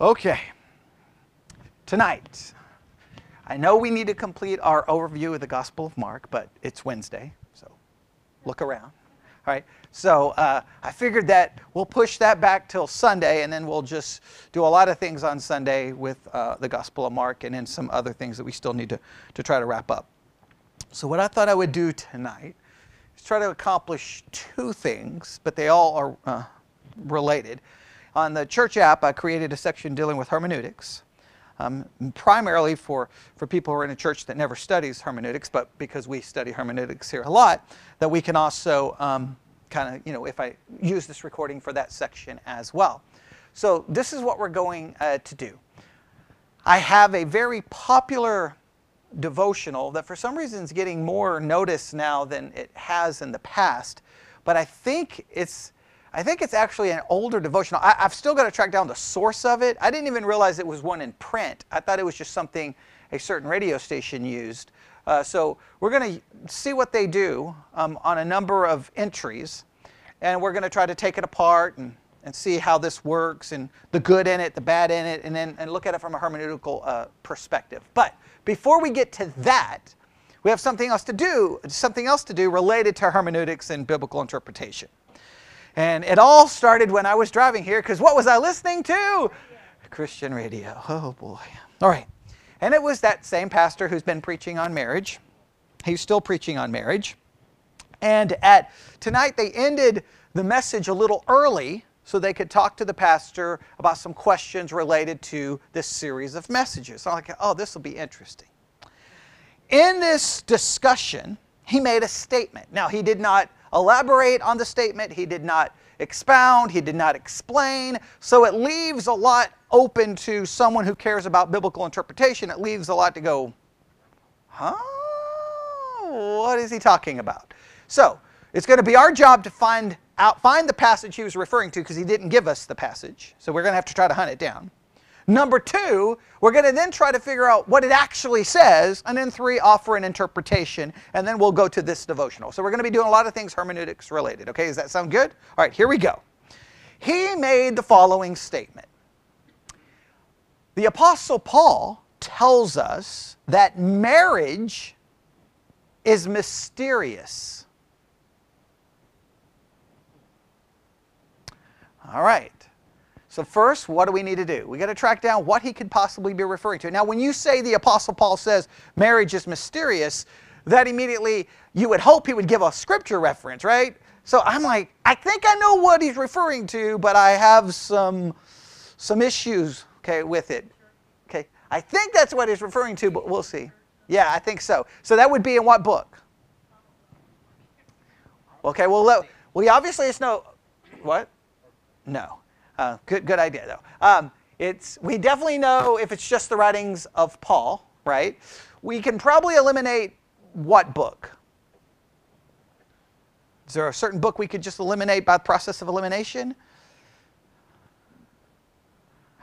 Okay. Tonight, I know we need to complete our overview of the Gospel of Mark, but it's Wednesday, so look around. All right. So uh, I figured that we'll push that back till Sunday, and then we'll just do a lot of things on Sunday with uh, the Gospel of Mark and then some other things that we still need to, to try to wrap up. So, what I thought I would do tonight is try to accomplish two things, but they all are uh, related. On the church app, I created a section dealing with hermeneutics. Um, primarily for, for people who are in a church that never studies hermeneutics, but because we study hermeneutics here a lot, that we can also um, kind of, you know, if I use this recording for that section as well. So this is what we're going uh, to do. I have a very popular devotional that for some reason is getting more notice now than it has in the past, but I think it's I think it's actually an older devotional. I, have still got to track down the source of it. I didn't even realize it was one in print. I thought it was just something a certain radio station used. Uh, so we're going to see what they do um, on a number of entries, and we're going to try to take it apart and, and see how this works and the good in it, the bad in it, and then and look at it from a hermeneutical uh, perspective. But before we get to that, we have something else to do, something else to do related to hermeneutics and biblical interpretation. And it all started when I was driving here because what was I listening to? Christian radio. Oh boy. All right. And it was that same pastor who's been preaching on marriage. He's still preaching on marriage. And at tonight they ended the message a little early so they could talk to the pastor about some questions related to this series of messages. So I'm like, oh, this will be interesting. In this discussion, he made a statement. Now, he did not elaborate on the statement, he did not expound, he did not explain. So it leaves a lot open to someone who cares about biblical interpretation. It leaves a lot to go, huh? What is he talking about? So it's going to be our job to find out, find the passage he was referring to because he didn't give us the passage. So we're going to have to try to hunt it down. Number two, we're going to then try to figure out what it actually says. And then three, offer an interpretation. And then we'll go to this devotional. So we're going to be doing a lot of things hermeneutics related. Okay, does that sound good? All right, here we go. He made the following statement The Apostle Paul tells us that marriage is mysterious. All right. So first, what do we need to do? We got to track down what he could possibly be referring to. Now, when you say the apostle Paul says marriage is mysterious, that immediately you would hope he would give a scripture reference, right? So I'm like, I think I know what he's referring to, but I have some some issues, okay, with it. Okay. I think that's what he's referring to, but we'll see. Yeah, I think so. So that would be in what book? Okay, well, well, obviously it's no, what? No. Uh, good, good idea, though. Um, it's, we definitely know if it's just the writings of Paul, right? We can probably eliminate what book? Is there a certain book we could just eliminate by process of elimination?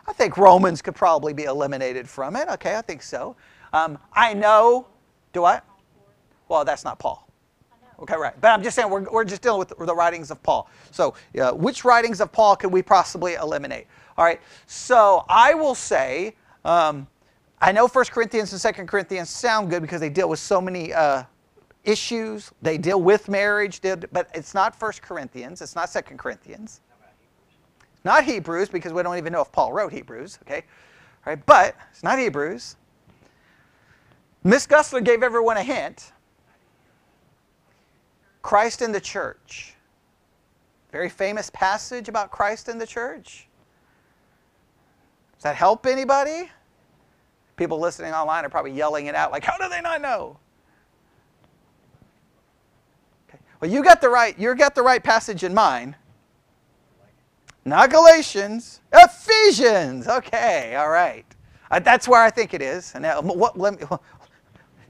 I think Romans could probably be eliminated from it. Okay, I think so. Um, I know, do I? Well, that's not Paul. Okay, right. But I'm just saying we're, we're just dealing with the writings of Paul. So, uh, which writings of Paul could we possibly eliminate? All right. So, I will say, um, I know 1 Corinthians and 2 Corinthians sound good because they deal with so many uh, issues. They deal with marriage, but it's not 1 Corinthians. It's not 2 Corinthians. Not Hebrews because we don't even know if Paul wrote Hebrews. Okay. All right. But it's not Hebrews. Miss Gussler gave everyone a hint. Christ in the church. Very famous passage about Christ in the church. Does that help anybody? People listening online are probably yelling it out like, how do they not know? Okay. Well, you got the right, you got the right passage in mind. Not Galatians, Ephesians. Okay, all right. Uh, that's where I think it is. And now, what, me,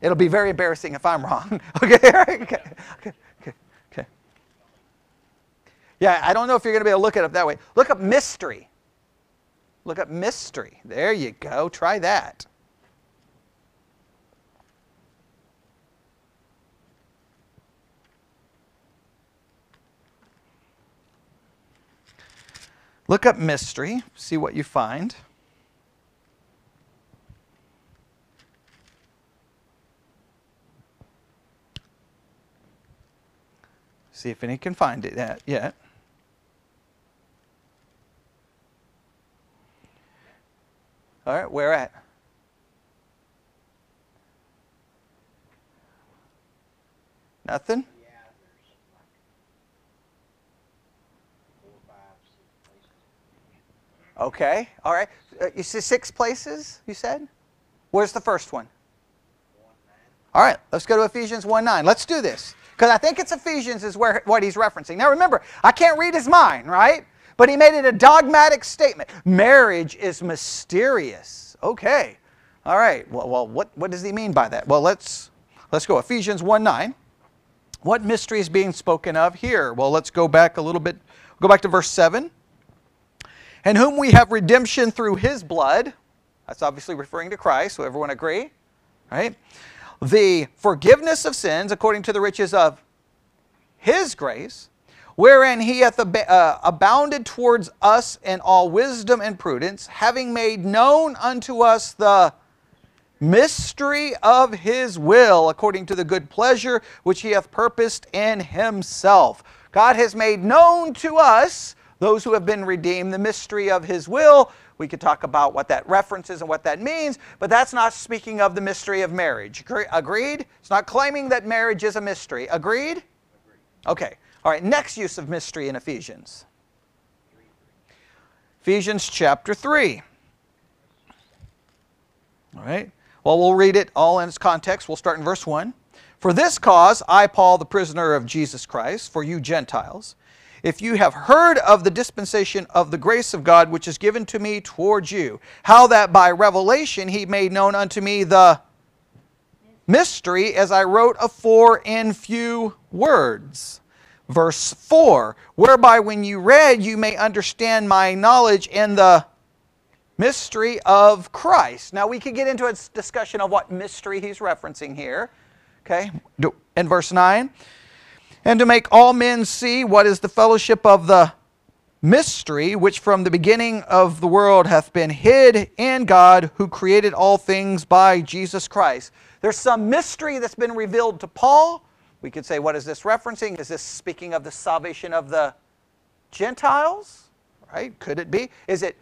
it'll be very embarrassing if I'm wrong. okay, okay. okay. Yeah, I don't know if you're going to be able to look it up that way. Look up mystery. Look up mystery. There you go. Try that. Look up mystery, see what you find. See if any can find it yet. All right, where at? Nothing? Okay, all right. Uh, you see six places, you said? Where's the first one? All right, let's go to Ephesians 1 9. Let's do this. Because I think it's Ephesians is where what he's referencing. Now remember, I can't read his mind, right? But he made it a dogmatic statement. Marriage is mysterious. Okay. All right. Well, well what, what does he mean by that? Well, let's let's go. Ephesians 1 9. What mystery is being spoken of here? Well, let's go back a little bit. Go back to verse 7 and whom we have redemption through his blood. That's obviously referring to Christ, so everyone agree? Right? The forgiveness of sins according to the riches of his grace, wherein he hath ab- uh, abounded towards us in all wisdom and prudence, having made known unto us the mystery of his will according to the good pleasure which he hath purposed in himself. God has made known to us those who have been redeemed, the mystery of his will. We could talk about what that references and what that means, but that's not speaking of the mystery of marriage. Agreed? It's not claiming that marriage is a mystery. Agreed? Okay. All right, next use of mystery in Ephesians. Ephesians chapter 3. All right. Well, we'll read it all in its context. We'll start in verse 1. For this cause, I, Paul, the prisoner of Jesus Christ, for you Gentiles, if you have heard of the dispensation of the grace of God which is given to me towards you, how that by revelation he made known unto me the mystery as I wrote afore in few words. Verse 4 Whereby when you read, you may understand my knowledge in the mystery of Christ. Now we could get into a discussion of what mystery he's referencing here. Okay, in verse 9 and to make all men see what is the fellowship of the mystery which from the beginning of the world hath been hid in God who created all things by Jesus Christ. There's some mystery that's been revealed to Paul. We could say, what is this referencing? Is this speaking of the salvation of the Gentiles? Right? Could it be? Is it,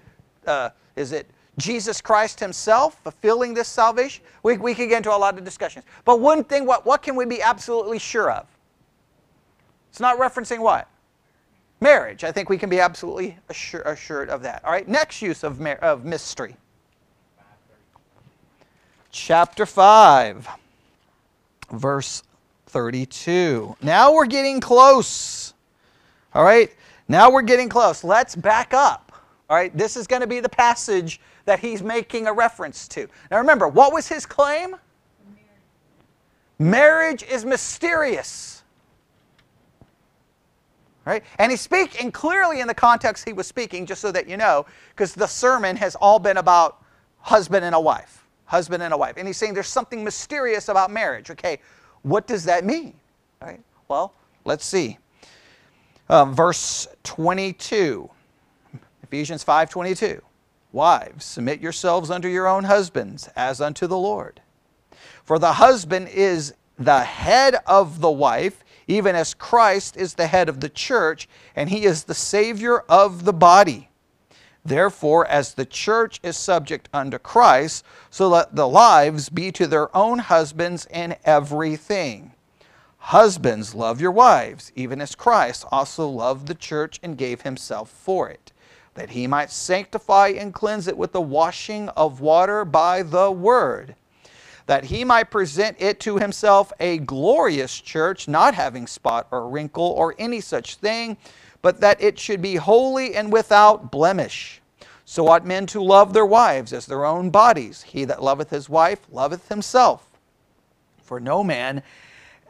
uh, is it Jesus Christ himself fulfilling this salvation? We, we could get into a lot of discussions. But one thing, what, what can we be absolutely sure of? It's not referencing what? Marriage. I think we can be absolutely assur- assured of that. All right, next use of, of mystery. Chapter 5, verse 32. Now we're getting close. All right, now we're getting close. Let's back up. All right, this is going to be the passage that he's making a reference to. Now remember, what was his claim? Marriage is mysterious. Right? And he's speaking clearly in the context he was speaking, just so that you know, because the sermon has all been about husband and a wife. Husband and a wife. And he's saying there's something mysterious about marriage. Okay, what does that mean? All right. Well, let's see. Um, verse 22. Ephesians 5:22. Wives, submit yourselves unto your own husbands as unto the Lord. For the husband is the head of the wife, even as Christ is the head of the church, and he is the Savior of the body. Therefore, as the church is subject unto Christ, so let the wives be to their own husbands in everything. Husbands, love your wives, even as Christ also loved the church and gave himself for it, that he might sanctify and cleanse it with the washing of water by the word that he might present it to himself a glorious church, not having spot or wrinkle or any such thing, but that it should be holy and without blemish. So ought men to love their wives as their own bodies. He that loveth his wife loveth himself. For no man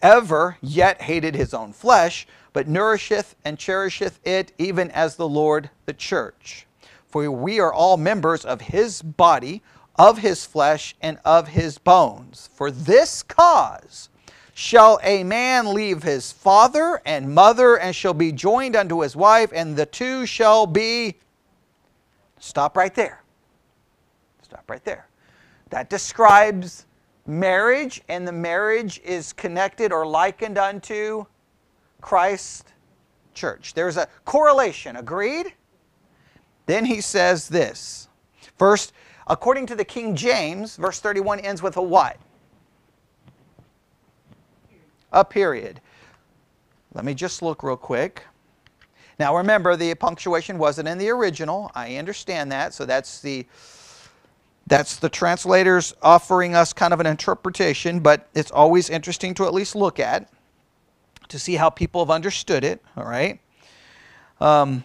ever yet hated his own flesh, but nourisheth and cherisheth it, even as the Lord the church. For we are all members of his body of his flesh and of his bones. For this cause shall a man leave his father and mother and shall be joined unto his wife, and the two shall be. Stop right there. Stop right there. That describes marriage, and the marriage is connected or likened unto Christ, church. There's a correlation. Agreed? Then he says this. First, according to the King James, verse 31 ends with a what? A period. Let me just look real quick. Now remember, the punctuation wasn't in the original. I understand that. So that's the that's the translators offering us kind of an interpretation, but it's always interesting to at least look at to see how people have understood it. All right. Um,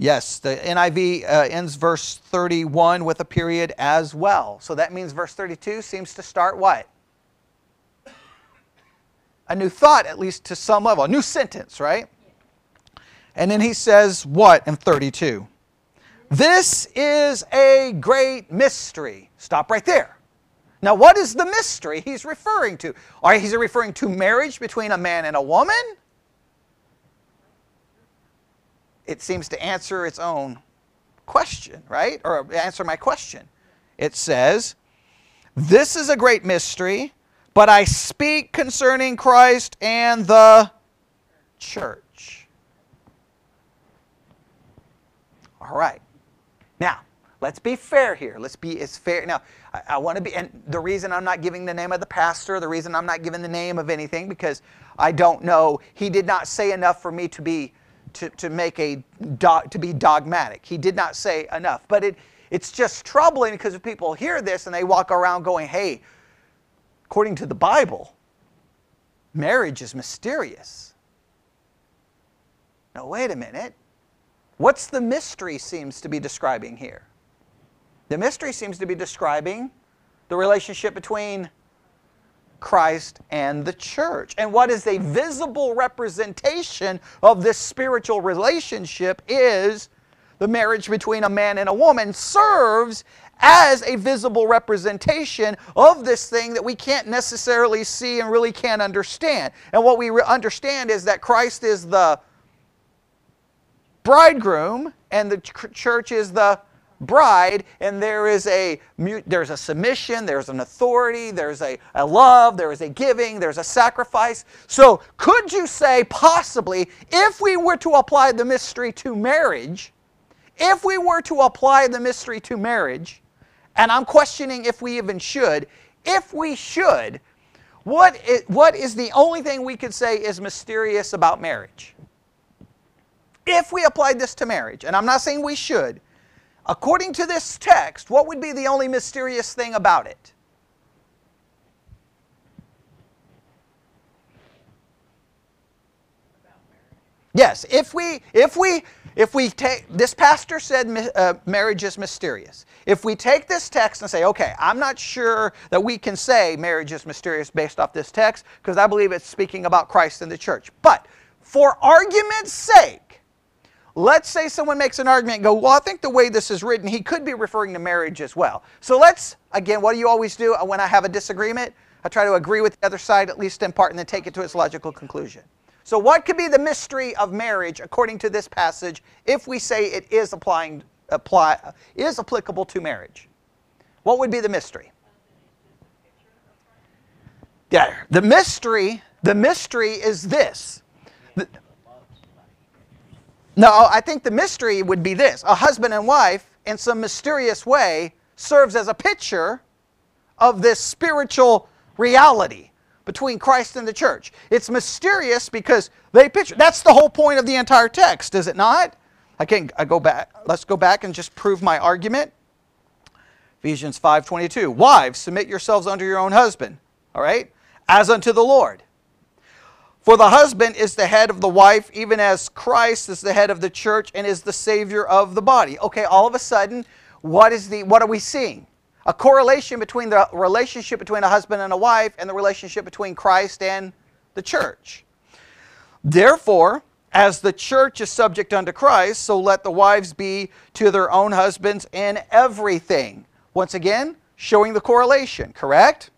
yes, the NIV uh, ends verse 31 with a period as well. So that means verse 32 seems to start what? A new thought, at least to some level, a new sentence, right? And then he says what in 32? This is a great mystery. Stop right there. Now, what is the mystery he's referring to? Are he referring to marriage between a man and a woman? It seems to answer its own question, right? Or answer my question. It says, This is a great mystery, but I speak concerning Christ and the church. All right. Now, let's be fair here. Let's be as fair. Now, I, I want to be, and the reason I'm not giving the name of the pastor, the reason I'm not giving the name of anything, because I don't know. He did not say enough for me to be, to, to make a, to be dogmatic. He did not say enough. But it, it's just troubling because if people hear this and they walk around going, hey, according to the Bible, marriage is mysterious. Now, wait a minute. What's the mystery seems to be describing here? The mystery seems to be describing the relationship between Christ and the church. And what is a visible representation of this spiritual relationship is the marriage between a man and a woman serves as a visible representation of this thing that we can't necessarily see and really can't understand. And what we understand is that Christ is the bridegroom and the church is the bride and there is a there's a submission there's an authority there's a, a love there is a giving there's a sacrifice. So could you say possibly if we were to apply the mystery to marriage if we were to apply the mystery to marriage and i'm questioning if we even should if we should what is, what is the only thing we could say is mysterious about marriage? If we applied this to marriage, and I'm not saying we should, according to this text, what would be the only mysterious thing about it? Yes, if we if we if we take this pastor said uh, marriage is mysterious. If we take this text and say, okay, I'm not sure that we can say marriage is mysterious based off this text because I believe it's speaking about Christ and the church. But for argument's sake, Let's say someone makes an argument and go, well, I think the way this is written, he could be referring to marriage as well. So let's, again, what do you always do when I have a disagreement? I try to agree with the other side, at least in part, and then take it to its logical conclusion. So what could be the mystery of marriage according to this passage if we say it is applying, apply, is applicable to marriage? What would be the mystery? Yeah, the mystery, the mystery is this. No, oh, I think the mystery would be this a husband and wife, in some mysterious way, serves as a picture of this spiritual reality between Christ and the church. It's mysterious because they picture that's the whole point of the entire text, is it not? Again, I go back. Let's go back and just prove my argument. Ephesians 5:22. Wives, submit yourselves unto your own husband, all right? As unto the Lord. For the husband is the head of the wife, even as Christ is the head of the church and is the Savior of the body. Okay, all of a sudden, what is the what are we seeing? A correlation between the relationship between a husband and a wife and the relationship between Christ and the church. Therefore, as the church is subject unto Christ, so let the wives be to their own husbands in everything. Once again, showing the correlation, correct?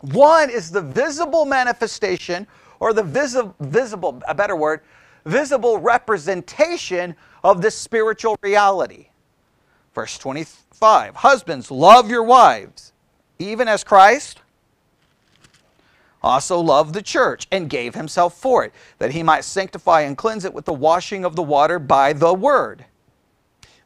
One is the visible manifestation or the visi- visible, a better word, visible representation of this spiritual reality. Verse 25 Husbands, love your wives, even as Christ also loved the church and gave himself for it, that he might sanctify and cleanse it with the washing of the water by the word,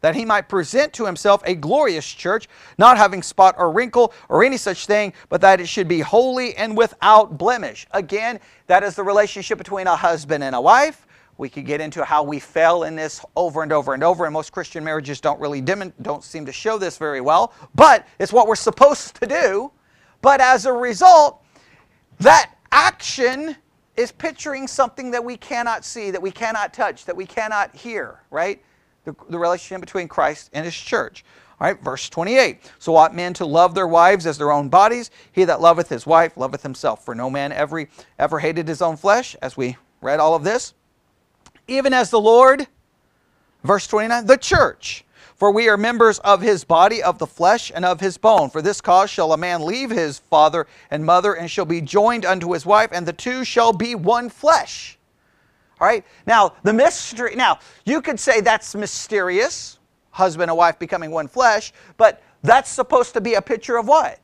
that he might present to himself a glorious church, not having spot or wrinkle or any such thing, but that it should be holy and without blemish. Again, that is the relationship between a husband and a wife. We could get into how we fail in this over and over and over, and most Christian marriages don't really dim- don't seem to show this very well, but it's what we're supposed to do. But as a result, that action is picturing something that we cannot see, that we cannot touch, that we cannot hear, right? The, the relationship between Christ and his church. All right, verse 28. So ought men to love their wives as their own bodies. He that loveth his wife loveth himself. For no man ever, ever hated his own flesh, as we read all of this. Even as the Lord, verse 29, the church for we are members of his body, of the flesh, and of his bone. For this cause shall a man leave his father and mother, and shall be joined unto his wife, and the two shall be one flesh. All right? Now, the mystery, now, you could say that's mysterious, husband and wife becoming one flesh, but that's supposed to be a picture of what?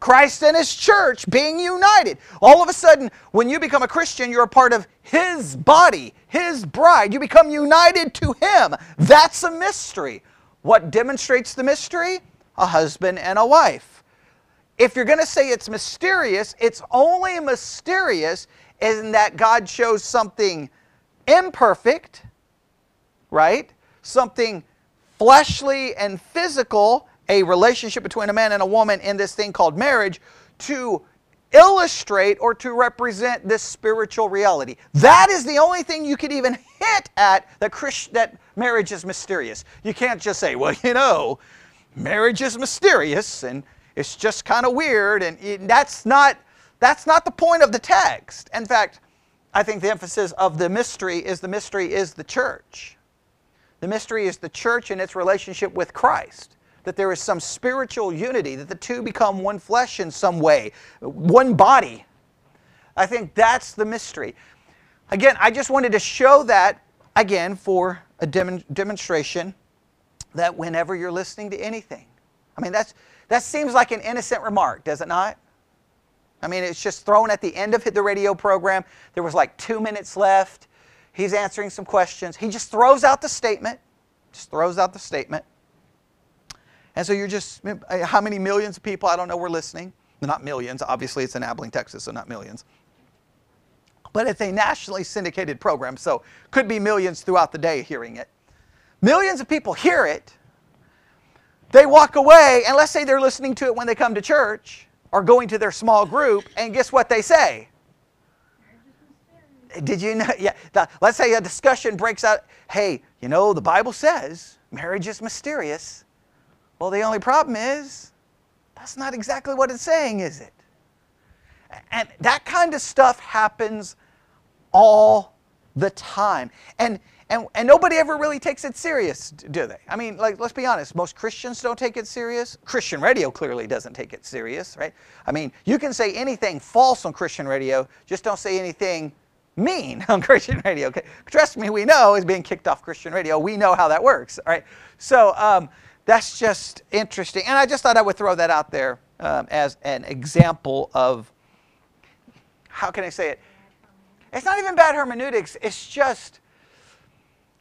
Christ and His church being united. All of a sudden, when you become a Christian, you're a part of His body, His bride. You become united to Him. That's a mystery. What demonstrates the mystery? A husband and a wife. If you're going to say it's mysterious, it's only mysterious in that God shows something imperfect, right? Something fleshly and physical a relationship between a man and a woman in this thing called marriage to illustrate or to represent this spiritual reality. That is the only thing you could even hint at that, Christ, that marriage is mysterious. You can't just say, well, you know, marriage is mysterious and it's just kind of weird and that's not that's not the point of the text. In fact, I think the emphasis of the mystery is the mystery is the church. The mystery is the church and its relationship with Christ that there is some spiritual unity, that the two become one flesh in some way, one body. I think that's the mystery. Again, I just wanted to show that, again, for a dem- demonstration that whenever you're listening to anything, I mean, that's, that seems like an innocent remark, does it not? I mean, it's just thrown at the end of the radio program. There was like two minutes left. He's answering some questions. He just throws out the statement, just throws out the statement. And so you're just, eh, how many millions of people, I don't know, were listening? Not millions, obviously it's in Abilene, Texas, so not millions. But it's a nationally syndicated program, so could be millions throughout the day hearing it. Millions of people hear it. They walk away, and let's say they're listening to it when they come to church or going to their small group, and guess what they say? Did you know? Yeah, the, let's say a discussion breaks out. Hey, you know, the Bible says marriage is mysterious. Well, the only problem is that's not exactly what it's saying, is it? And that kind of stuff happens all the time. And and, and nobody ever really takes it serious, do they? I mean, like, let's be honest. Most Christians don't take it serious. Christian radio clearly doesn't take it serious, right? I mean, you can say anything false on Christian radio, just don't say anything mean on Christian radio. Okay? Trust me, we know is being kicked off Christian radio. We know how that works, all right? So, um, that's just interesting. And I just thought I would throw that out there um, as an example of how can I say it? It's not even bad hermeneutics, it's just,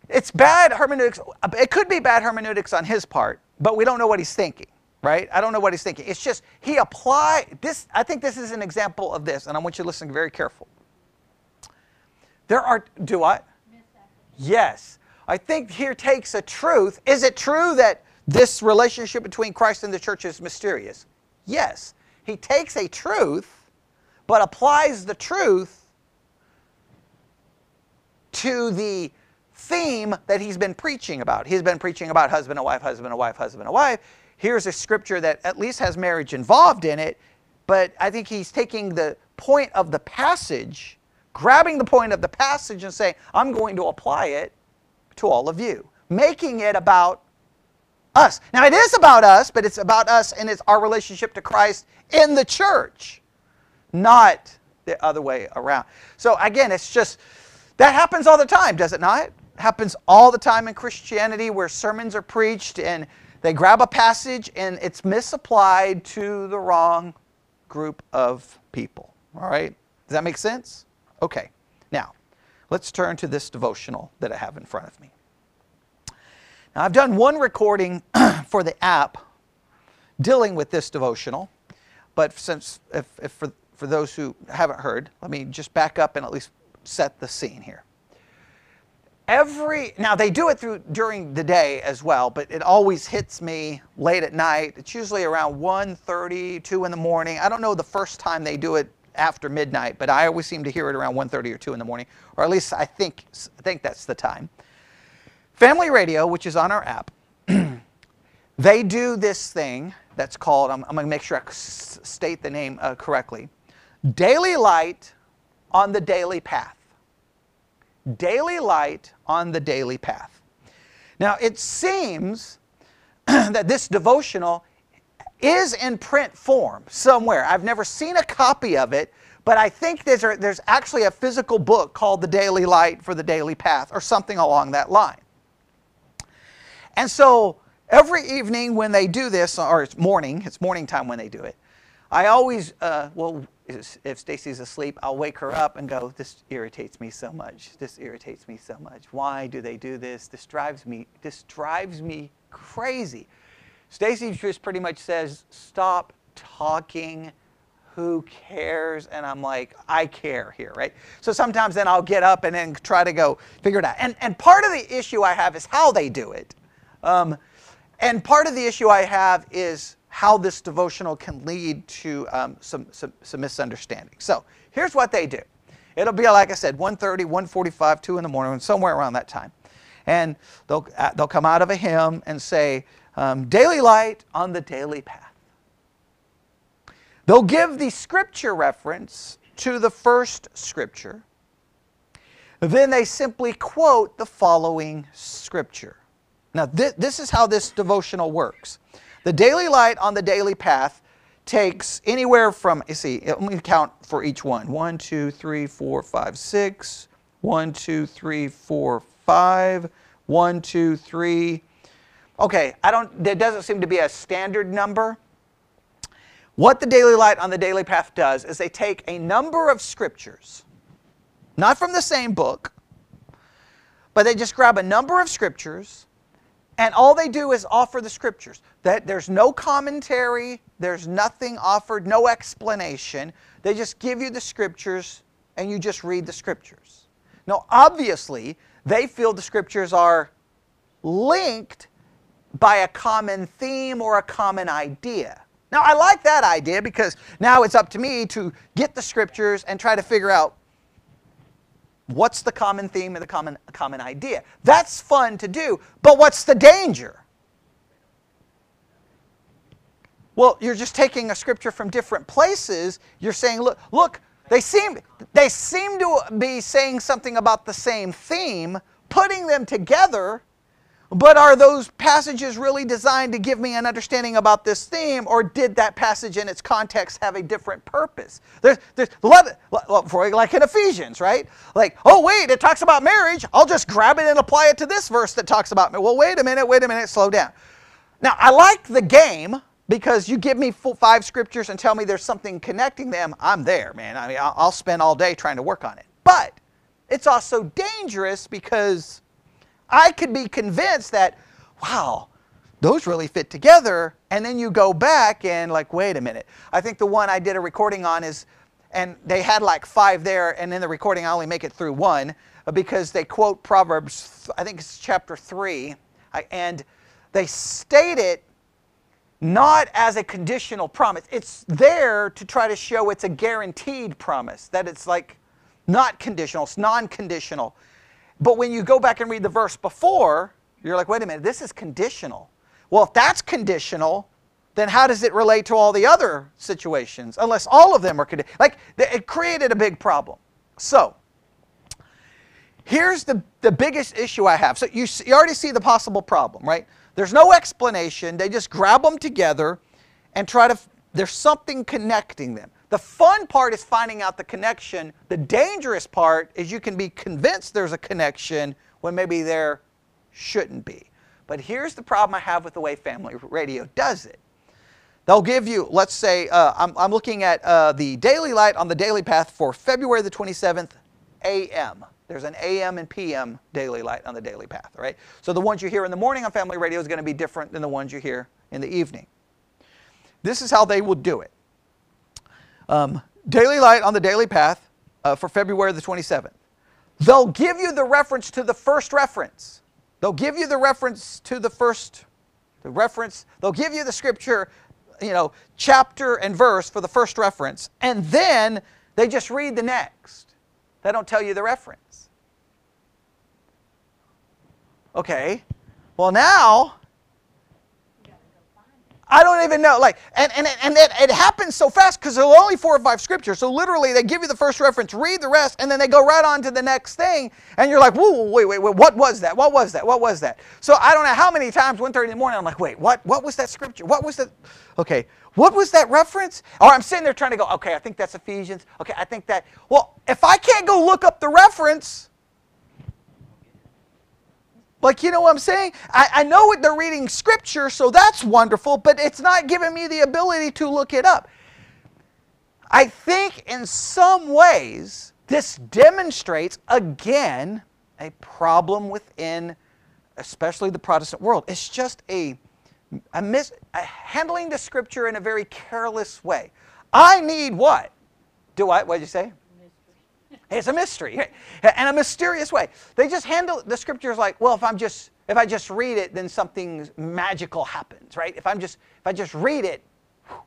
it's bad hermeneutics. It could be bad hermeneutics on his part, but we don't know what he's thinking, right? I don't know what he's thinking. It's just, he applied, this, I think this is an example of this, and I want you to listen very careful. There are, do what? Yes. I think here takes a truth. Is it true that this relationship between Christ and the church is mysterious. Yes, he takes a truth, but applies the truth to the theme that he's been preaching about. He's been preaching about husband and wife, husband and wife, husband and wife. Here's a scripture that at least has marriage involved in it, but I think he's taking the point of the passage, grabbing the point of the passage and saying, I'm going to apply it to all of you, making it about us. Now, it is about us, but it's about us and it's our relationship to Christ in the church, not the other way around. So, again, it's just that happens all the time, does it not? Happens all the time in Christianity where sermons are preached and they grab a passage and it's misapplied to the wrong group of people. All right? Does that make sense? Okay. Now, let's turn to this devotional that I have in front of me. Now, I've done one recording for the app dealing with this devotional, but since, if, if for, for those who haven't heard, let me just back up and at least set the scene here. Every now they do it through during the day as well, but it always hits me late at night. It's usually around 1:30, 2 in the morning. I don't know the first time they do it after midnight, but I always seem to hear it around 1:30 or 2 in the morning, or at least I think I think that's the time. Family Radio, which is on our app, they do this thing that's called, I'm, I'm going to make sure I state the name uh, correctly Daily Light on the Daily Path. Daily Light on the Daily Path. Now, it seems that this devotional is in print form somewhere. I've never seen a copy of it, but I think there's, a, there's actually a physical book called The Daily Light for the Daily Path or something along that line. And so every evening when they do this, or it's morning, it's morning time when they do it, I always, uh, well, if Stacy's asleep, I'll wake her up and go, This irritates me so much. This irritates me so much. Why do they do this? This drives me, this drives me crazy. Stacy just pretty much says, Stop talking. Who cares? And I'm like, I care here, right? So sometimes then I'll get up and then try to go figure it out. And, and part of the issue I have is how they do it. Um, and part of the issue I have is how this devotional can lead to um, some, some, some misunderstanding. So here's what they do. It'll be, like I said, 1.30, 1.45, 2 in the morning, somewhere around that time. And they'll, uh, they'll come out of a hymn and say, um, Daily Light on the Daily Path. They'll give the scripture reference to the first scripture. Then they simply quote the following scripture. Now, th- this is how this devotional works. The daily light on the daily path takes anywhere from, you see, let me count for each one. One, two, three, four, five, six. One, two, three, four, five. One, two, three. Okay, I don't, there doesn't seem to be a standard number. What the daily light on the daily path does is they take a number of scriptures, not from the same book, but they just grab a number of scriptures and all they do is offer the scriptures. That there's no commentary, there's nothing offered, no explanation. They just give you the scriptures and you just read the scriptures. Now, obviously, they feel the scriptures are linked by a common theme or a common idea. Now, I like that idea because now it's up to me to get the scriptures and try to figure out What's the common theme and the common, common idea? That's fun to do, but what's the danger? Well, you're just taking a scripture from different places. You're saying, look, look, they seem, they seem to be saying something about the same theme, putting them together but are those passages really designed to give me an understanding about this theme, or did that passage in its context have a different purpose? There's, there's lot, like in Ephesians, right? Like, oh, wait, it talks about marriage. I'll just grab it and apply it to this verse that talks about Well, wait a minute, wait a minute, slow down. Now, I like the game because you give me five scriptures and tell me there's something connecting them. I'm there, man. I mean, I'll spend all day trying to work on it. But it's also dangerous because I could be convinced that, wow, those really fit together. And then you go back and, like, wait a minute. I think the one I did a recording on is, and they had like five there, and in the recording I only make it through one because they quote Proverbs, I think it's chapter 3, and they state it not as a conditional promise. It's there to try to show it's a guaranteed promise, that it's like not conditional, it's non conditional. But when you go back and read the verse before, you're like, wait a minute, this is conditional. Well, if that's conditional, then how does it relate to all the other situations? Unless all of them are conditional. Like, it created a big problem. So, here's the, the biggest issue I have. So, you, you already see the possible problem, right? There's no explanation. They just grab them together and try to, there's something connecting them. The fun part is finding out the connection. The dangerous part is you can be convinced there's a connection when maybe there shouldn't be. But here's the problem I have with the way family radio does it. they'll give you, let's say, uh, I'm, I'm looking at uh, the daily light on the daily path for February the 27th, a.m. There's an AM and PM daily light on the daily path, right? So the ones you hear in the morning on family radio is going to be different than the ones you hear in the evening. This is how they will do it. Um, daily light on the daily path uh, for February the 27th. They'll give you the reference to the first reference. They'll give you the reference to the first, the reference. They'll give you the scripture, you know, chapter and verse for the first reference, and then they just read the next. They don't tell you the reference. Okay. Well, now I don't even know. Like, and, and, and it, it happens so fast because there are only four or five scriptures. So literally, they give you the first reference, read the rest, and then they go right on to the next thing. And you're like, whoa, wait, wait, wait, what was that? What was that? What was that? So I don't know how many times, 1.30 in the morning, I'm like, wait, what? What was that scripture? What was that? Okay, what was that reference? Or I'm sitting there trying to go, okay, I think that's Ephesians. Okay, I think that. Well, if I can't go look up the reference, like, you know what I'm saying? I, I know what they're reading scripture, so that's wonderful, but it's not giving me the ability to look it up. I think in some ways, this demonstrates, again, a problem within, especially the Protestant world. It's just a, a, mis, a handling the scripture in a very careless way. I need what? Do I? What did you say? It's a mystery, and a mysterious way. They just handle the scriptures like, well, if I'm just if I just read it, then something magical happens, right? If I'm just if I just read it, whew,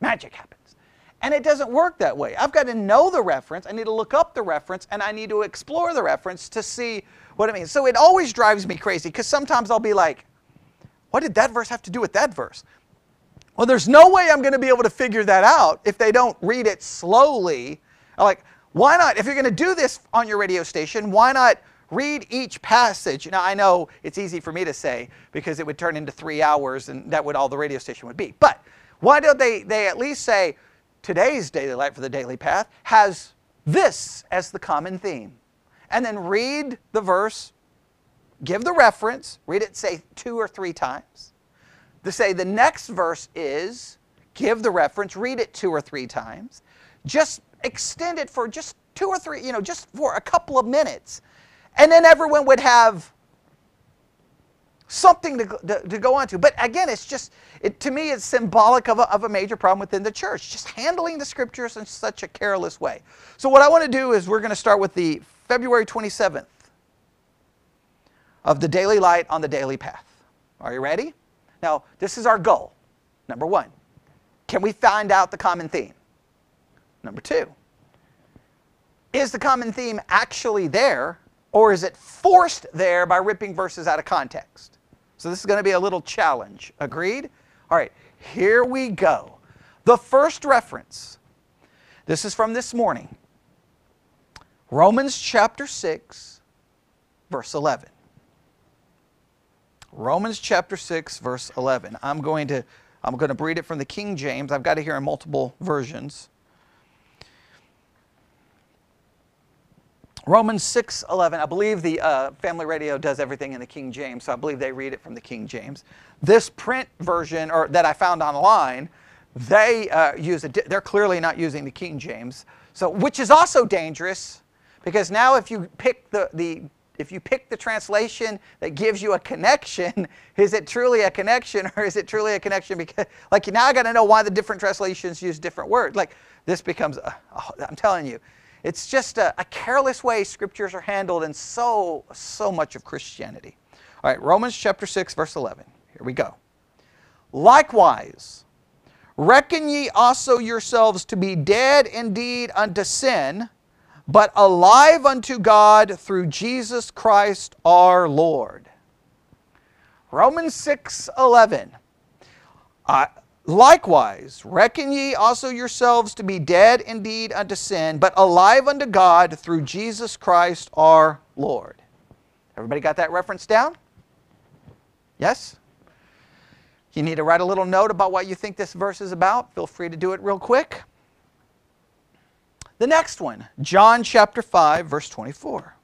magic happens. And it doesn't work that way. I've got to know the reference, I need to look up the reference, and I need to explore the reference to see what it means. So it always drives me crazy because sometimes I'll be like, what did that verse have to do with that verse? Well, there's no way I'm going to be able to figure that out if they don't read it slowly. Like, why not, if you're going to do this on your radio station, why not read each passage? Now, I know it's easy for me to say because it would turn into three hours and that would all the radio station would be. But why don't they, they at least say, today's daily light for the daily path has this as the common theme? And then read the verse, give the reference, read it, say, two or three times. To say the next verse is, give the reference, read it two or three times. Just extend it for just two or three, you know, just for a couple of minutes. And then everyone would have something to, to, to, go on to. But again, it's just, it, to me, it's symbolic of a, of a major problem within the church, just handling the scriptures in such a careless way. So, what I want to do is we're going to start with the February 27th of the daily light on the daily path. Are you ready? Now, this is our goal. Number one, can we find out the common theme? Number two, is the common theme actually there, or is it forced there by ripping verses out of context? So this is going to be a little challenge. Agreed? All right, here we go. The first reference, this is from this morning Romans chapter 6, verse 11. Romans chapter 6, verse 11. I'm going to, I'm going to read it from the King James. I've got it here in multiple versions. Romans 6 11. I believe the uh, Family Radio does everything in the King James, so I believe they read it from the King James. This print version, or that I found online, they uh, use it. They're clearly not using the King James, so which is also dangerous because now if you pick the, the if you pick the translation that gives you a connection, is it truly a connection or is it truly a connection because like now I got to know why the different translations use different words. Like this becomes, I'm telling you, it's just a, a careless way scriptures are handled in so, so much of Christianity. All right, Romans chapter 6, verse 11. Here we go. Likewise, reckon ye also yourselves to be dead indeed unto sin, but alive unto God through Jesus Christ our Lord. Romans 6 11. Uh, Likewise, reckon ye also yourselves to be dead indeed unto sin, but alive unto God through Jesus Christ our Lord. Everybody got that reference down? Yes? You need to write a little note about what you think this verse is about. Feel free to do it real quick. The next one, John chapter 5, verse 24.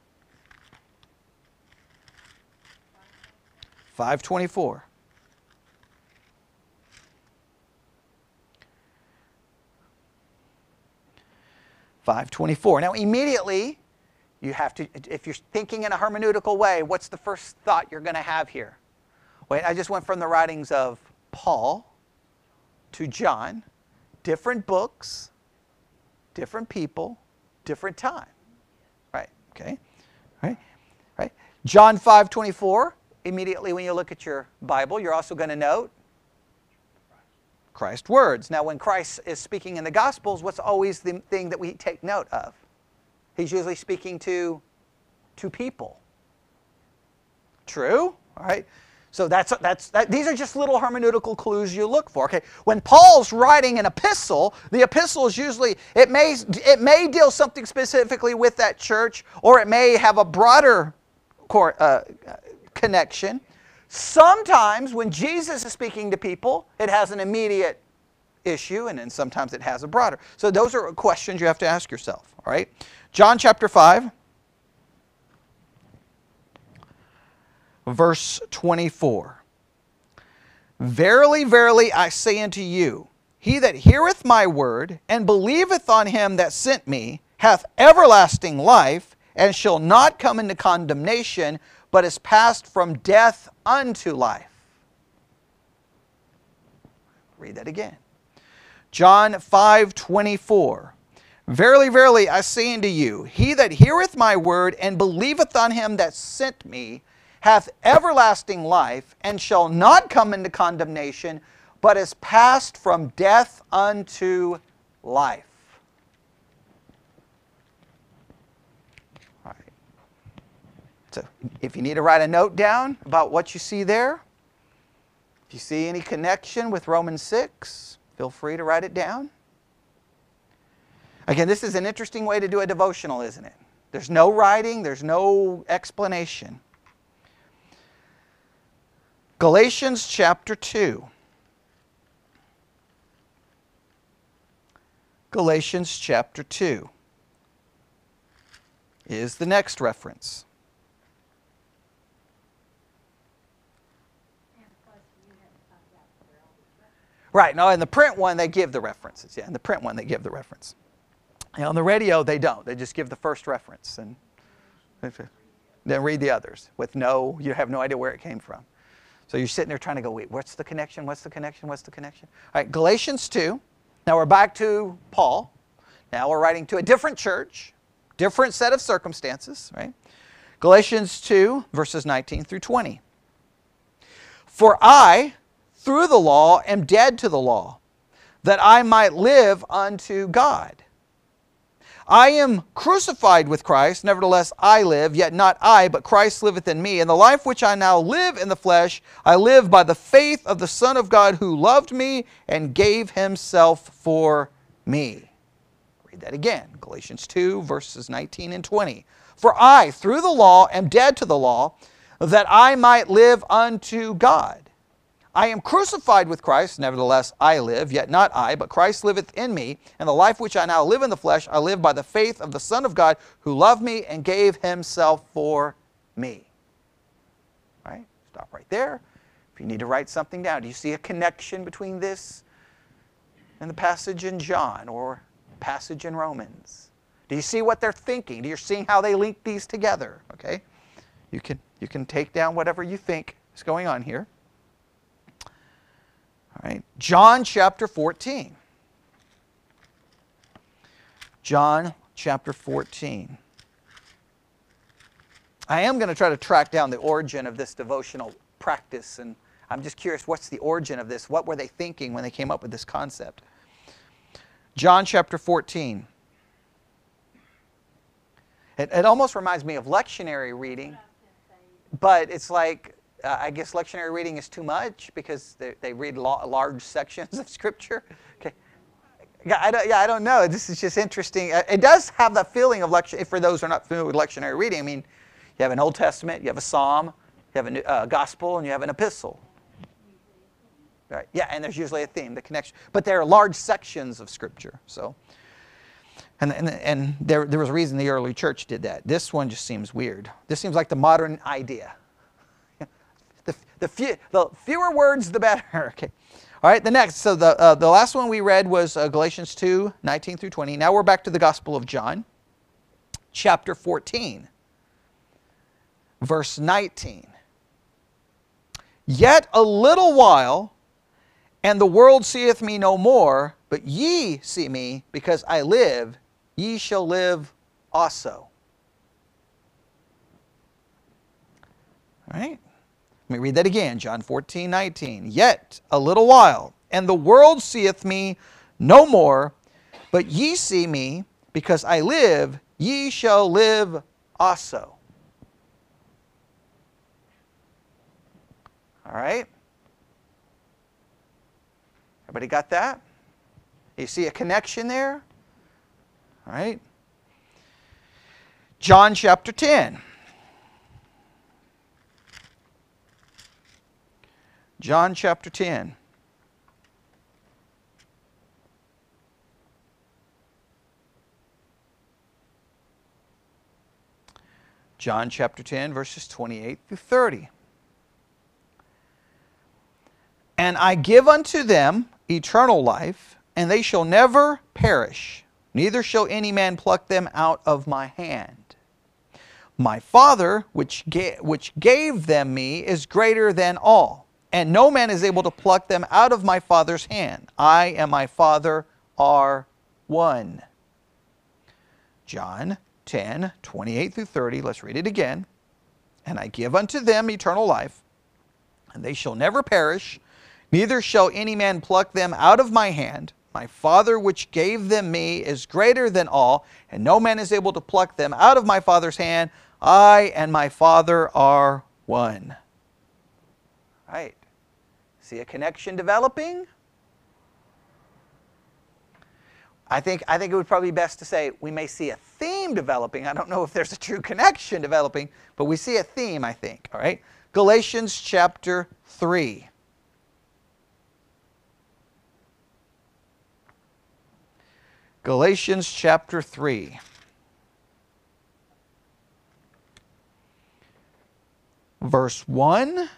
524. 524. Now, immediately, you have to, if you're thinking in a hermeneutical way, what's the first thought you're going to have here? Wait, I just went from the writings of Paul to John, different books, different people, different time. Right, okay? Right? Right? John 5 24, immediately when you look at your Bible, you're also going to note Christ's words. Now, when Christ is speaking in the Gospels, what's always the thing that we take note of? He's usually speaking to, to people. True? All right. So that's, that's, that, these are just little hermeneutical clues you look for. Okay, when Paul's writing an epistle, the epistle is usually it may it may deal something specifically with that church, or it may have a broader uh, connection. Sometimes when Jesus is speaking to people, it has an immediate issue, and then sometimes it has a broader. So those are questions you have to ask yourself. All right, John chapter five. verse 24. Verily, verily, I say unto you, he that heareth my word and believeth on him that sent me hath everlasting life, and shall not come into condemnation, but is passed from death unto life. Read that again. John 5 24. Verily, verily, I say unto you, he that heareth my word and believeth on him that sent me hath everlasting life, and shall not come into condemnation, but is passed from death unto life. All right. So, if you need to write a note down about what you see there, if you see any connection with Romans 6, feel free to write it down. Again, this is an interesting way to do a devotional, isn't it? There's no writing, there's no explanation. Galatians chapter 2. Galatians chapter 2 is the next reference. Right, no, in the print one, they give the references. Yeah, in the print one, they give the reference. And on the radio, they don't. They just give the first reference and then read the others with no, you have no idea where it came from. So you're sitting there trying to go, wait, what's the connection? What's the connection? What's the connection? All right, Galatians 2. Now we're back to Paul. Now we're writing to a different church, different set of circumstances, right? Galatians 2, verses 19 through 20. For I, through the law, am dead to the law, that I might live unto God. I am crucified with Christ, nevertheless I live, yet not I, but Christ liveth in me. And the life which I now live in the flesh, I live by the faith of the Son of God who loved me and gave himself for me. Read that again Galatians 2, verses 19 and 20. For I, through the law, am dead to the law, that I might live unto God. I am crucified with Christ, nevertheless I live, yet not I, but Christ liveth in me. And the life which I now live in the flesh, I live by the faith of the Son of God, who loved me and gave himself for me. Right? Stop right there. If you need to write something down, do you see a connection between this and the passage in John or passage in Romans? Do you see what they're thinking? Do you see how they link these together? Okay? You can, you can take down whatever you think is going on here. All right, John chapter 14. John chapter 14. I am going to try to track down the origin of this devotional practice, and I'm just curious what's the origin of this? What were they thinking when they came up with this concept? John chapter 14. It, it almost reminds me of lectionary reading, but it's like uh, I guess lectionary reading is too much because they, they read large sections of Scripture. Okay. Yeah I, don't, yeah, I don't know. This is just interesting. Uh, it does have that feeling of lecture. For those who are not familiar with lectionary reading, I mean, you have an Old Testament, you have a Psalm, you have a uh, Gospel, and you have an Epistle. Right. Yeah, and there's usually a theme, the connection. But there are large sections of Scripture. So, and and, and there there was a reason the early church did that. This one just seems weird. This seems like the modern idea. The, the, few, the fewer words, the better. Okay. All right, the next. So the, uh, the last one we read was uh, Galatians 2 19 through 20. Now we're back to the Gospel of John, chapter 14, verse 19. Yet a little while, and the world seeth me no more, but ye see me, because I live, ye shall live also. All right? Let me read that again. John 14, 19. Yet a little while, and the world seeth me no more, but ye see me, because I live, ye shall live also. All right? Everybody got that? You see a connection there? All right? John chapter 10. John chapter 10. John chapter 10, verses 28 through 30. And I give unto them eternal life, and they shall never perish, neither shall any man pluck them out of my hand. My Father, which, ga- which gave them me, is greater than all, and no man is able to pluck them out of my Father's hand. I and my Father are one. John 10, 28 through 30. Let's read it again. And I give unto them eternal life, and they shall never perish, neither shall any man pluck them out of my hand. My Father, which gave them me, is greater than all, and no man is able to pluck them out of my Father's hand. I and my Father are one. Right. See a connection developing? I think, I think it would probably be best to say we may see a theme developing. I don't know if there's a true connection developing, but we see a theme, I think. All right? Galatians chapter 3. Galatians chapter 3. Verse 1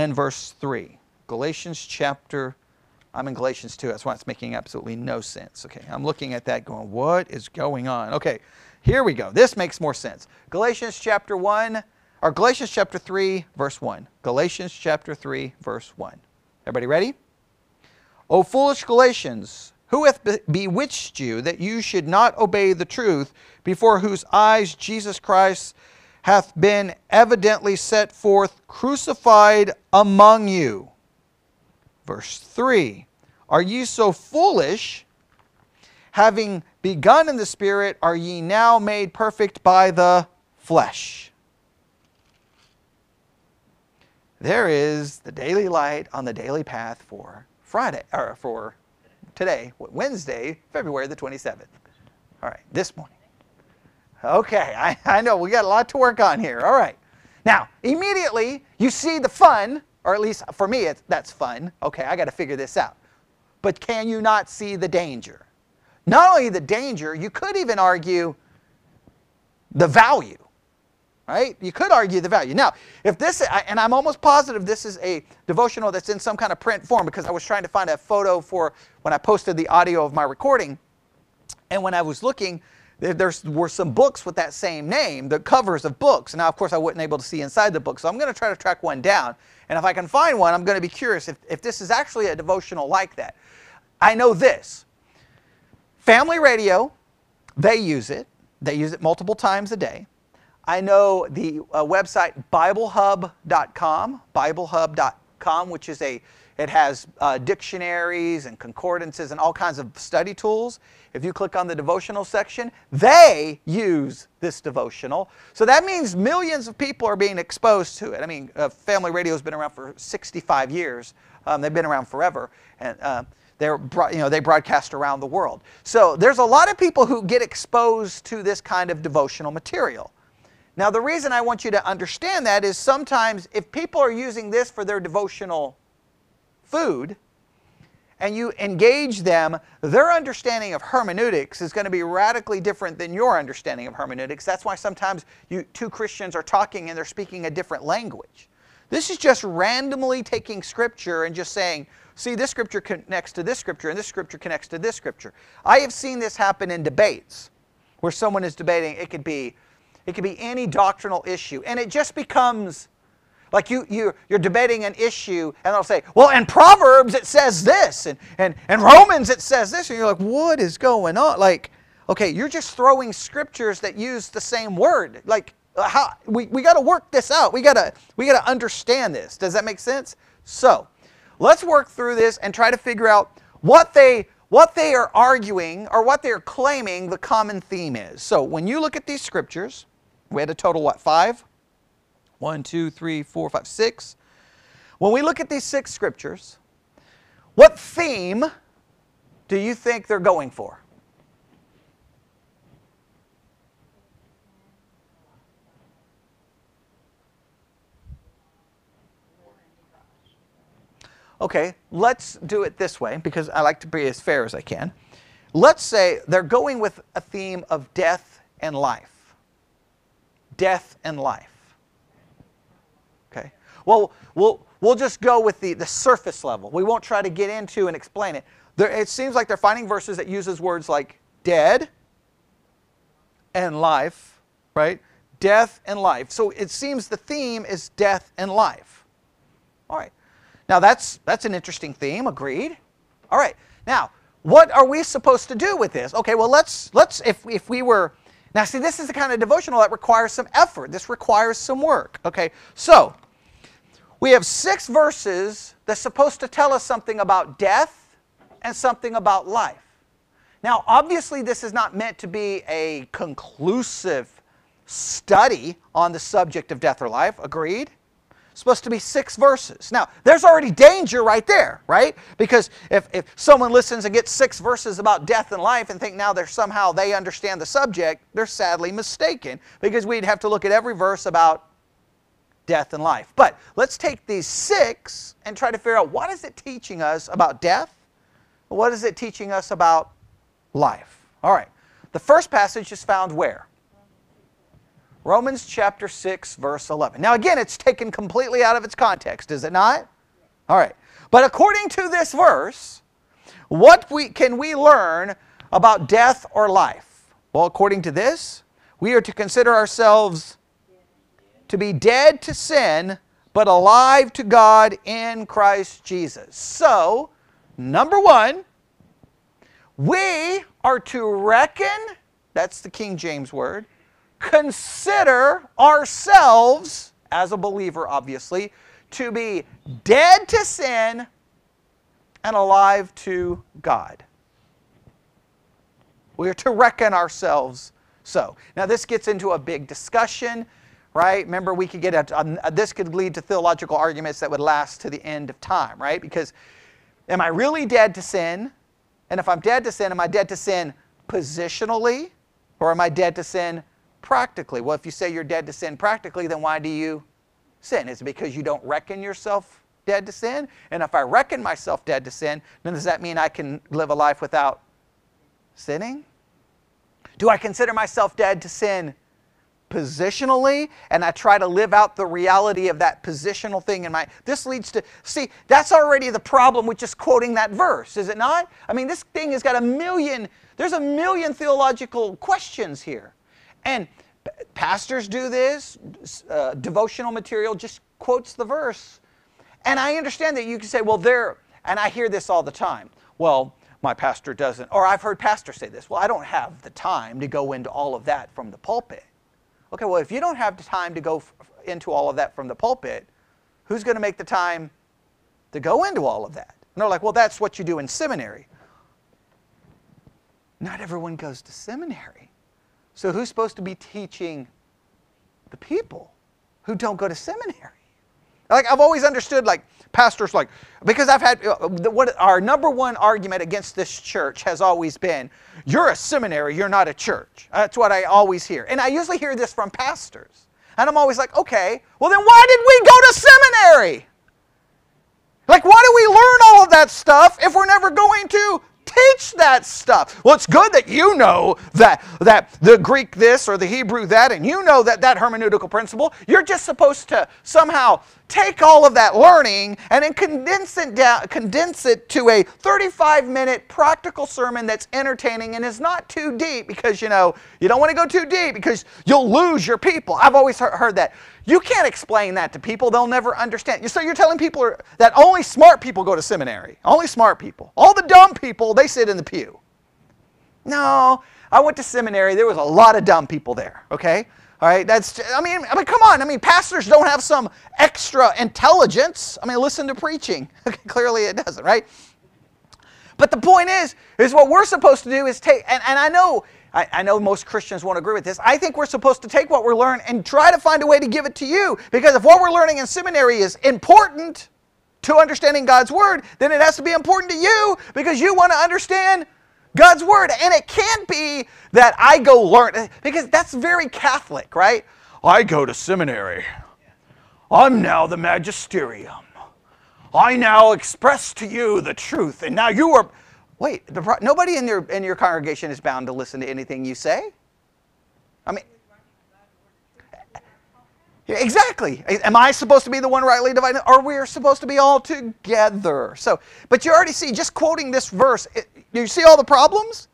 and verse 3. Galatians chapter I'm in Galatians 2. That's why it's making absolutely no sense. Okay, I'm looking at that going, what is going on? Okay, here we go. This makes more sense. Galatians chapter 1, or Galatians chapter 3, verse 1. Galatians chapter 3, verse 1. Everybody ready? O foolish Galatians, who hath bewitched you that you should not obey the truth, before whose eyes Jesus Christ hath been evidently set forth, crucified among you? Verse 3 Are ye so foolish? Having begun in the Spirit, are ye now made perfect by the flesh? There is the daily light on the daily path for Friday, or for today, Wednesday, February the 27th. All right, this morning. Okay, I, I know we got a lot to work on here. All right. Now, immediately you see the fun or at least for me, that's fun. Okay, I got to figure this out. But can you not see the danger? Not only the danger, you could even argue the value, right? You could argue the value. Now, if this, and I'm almost positive this is a devotional that's in some kind of print form because I was trying to find a photo for when I posted the audio of my recording. And when I was looking, there were some books with that same name, the covers of books. Now, of course, I wasn't able to see inside the book, so I'm going to try to track one down. And if I can find one, I'm going to be curious if, if this is actually a devotional like that. I know this Family Radio, they use it, they use it multiple times a day. I know the uh, website BibleHub.com, BibleHub.com, which is a it has uh, dictionaries and concordances and all kinds of study tools. If you click on the devotional section, they use this devotional. So that means millions of people are being exposed to it. I mean, uh, Family Radio has been around for 65 years. Um, they've been around forever. And uh, they're, you know, they broadcast around the world. So there's a lot of people who get exposed to this kind of devotional material. Now, the reason I want you to understand that is sometimes if people are using this for their devotional food and you engage them, their understanding of hermeneutics is going to be radically different than your understanding of hermeneutics. That's why sometimes you, two Christians are talking and they're speaking a different language. This is just randomly taking scripture and just saying, see, this scripture connects to this scripture and this scripture connects to this scripture. I have seen this happen in debates where someone is debating, it could be it could be any doctrinal issue, and it just becomes like you, you, you're debating an issue, and they'll say, Well, in Proverbs it says this, and, and, and Romans it says this. And you're like, What is going on? Like, okay, you're just throwing scriptures that use the same word. Like, uh, how, we, we got to work this out. We got to we got to understand this. Does that make sense? So, let's work through this and try to figure out what they what they are arguing or what they're claiming the common theme is. So, when you look at these scriptures, we had a total what five? One, two, three, four, five, six. When we look at these six scriptures, what theme do you think they're going for? Okay, let's do it this way because I like to be as fair as I can. Let's say they're going with a theme of death and life. Death and life. Well, we'll, we'll just go with the, the surface level. We won't try to get into and explain it. There, it seems like they're finding verses that uses words like dead and life, right? Death and life. So it seems the theme is death and life. All right. Now that's that's an interesting theme, agreed. All right. Now, what are we supposed to do with this? Okay, well let's let's if if we were now see this is the kind of devotional that requires some effort. This requires some work. Okay. So, we have 6 verses that's supposed to tell us something about death and something about life. Now, obviously this is not meant to be a conclusive study on the subject of death or life, agreed? supposed to be six verses. Now, there's already danger right there, right? Because if, if someone listens and gets six verses about death and life and think now they're somehow they understand the subject, they're sadly mistaken because we'd have to look at every verse about death and life. But let's take these six and try to figure out what is it teaching us about death? What is it teaching us about life? All right. The first passage is found where? Romans chapter 6, verse 11. Now, again, it's taken completely out of its context, is it not? All right. But according to this verse, what we, can we learn about death or life? Well, according to this, we are to consider ourselves to be dead to sin, but alive to God in Christ Jesus. So, number one, we are to reckon, that's the King James word, consider ourselves, as a believer, obviously, to be dead to sin and alive to God. We are to reckon ourselves so. Now, this gets into a big discussion, right? Remember, we could get a, um, this could lead to theological arguments that would last to the end of time, right? Because am I really dead to sin? And if I'm dead to sin, am I dead to sin positionally or am I dead to sin practically. Well, if you say you're dead to sin practically, then why do you sin? Is it because you don't reckon yourself dead to sin? And if I reckon myself dead to sin, then does that mean I can live a life without sinning? Do I consider myself dead to sin positionally and I try to live out the reality of that positional thing in my this leads to see that's already the problem with just quoting that verse is it not I mean this thing has got a million there's a million theological questions here and pastors do this, uh, devotional material just quotes the verse. And I understand that you can say, well, there, and I hear this all the time. Well, my pastor doesn't, or I've heard pastors say this, well, I don't have the time to go into all of that from the pulpit. Okay, well, if you don't have the time to go into all of that from the pulpit, who's going to make the time to go into all of that? And they're like, well, that's what you do in seminary. Not everyone goes to seminary. So who's supposed to be teaching the people who don't go to seminary? Like I've always understood, like pastors, like because I've had uh, what our number one argument against this church has always been, you're a seminary, you're not a church. That's what I always hear, and I usually hear this from pastors, and I'm always like, okay, well then why did we go to seminary? Like why do we learn all of that stuff if we're never going to teach that stuff. Well, it's good that you know that, that the Greek this or the Hebrew that, and you know that that hermeneutical principle. You're just supposed to somehow take all of that learning and then condense it down, condense it to a 35 minute practical sermon that's entertaining and is not too deep because you know you don't want to go too deep because you'll lose your people. I've always heard that. You can't explain that to people; they'll never understand. So you're telling people that only smart people go to seminary. Only smart people. All the dumb people they sit in the pew. No, I went to seminary. There was a lot of dumb people there. Okay. All right, that's, I mean, I mean, come on. I mean, pastors don't have some extra intelligence. I mean, listen to preaching. Clearly it doesn't, right? But the point is, is what we're supposed to do is take, and, and I know, I, I know most Christians won't agree with this. I think we're supposed to take what we're learning and try to find a way to give it to you. Because if what we're learning in seminary is important to understanding God's word, then it has to be important to you because you want to understand God's word. And it can't be that I go learn, because that's very Catholic, right? I go to seminary. I'm now the magisterium. I now express to you the truth. And now you are. Wait, the, nobody in your, in your congregation is bound to listen to anything you say? I mean, Exactly. Am I supposed to be the one rightly dividing, or we are supposed to be all together? So, but you already see, just quoting this verse, it, you see all the problems?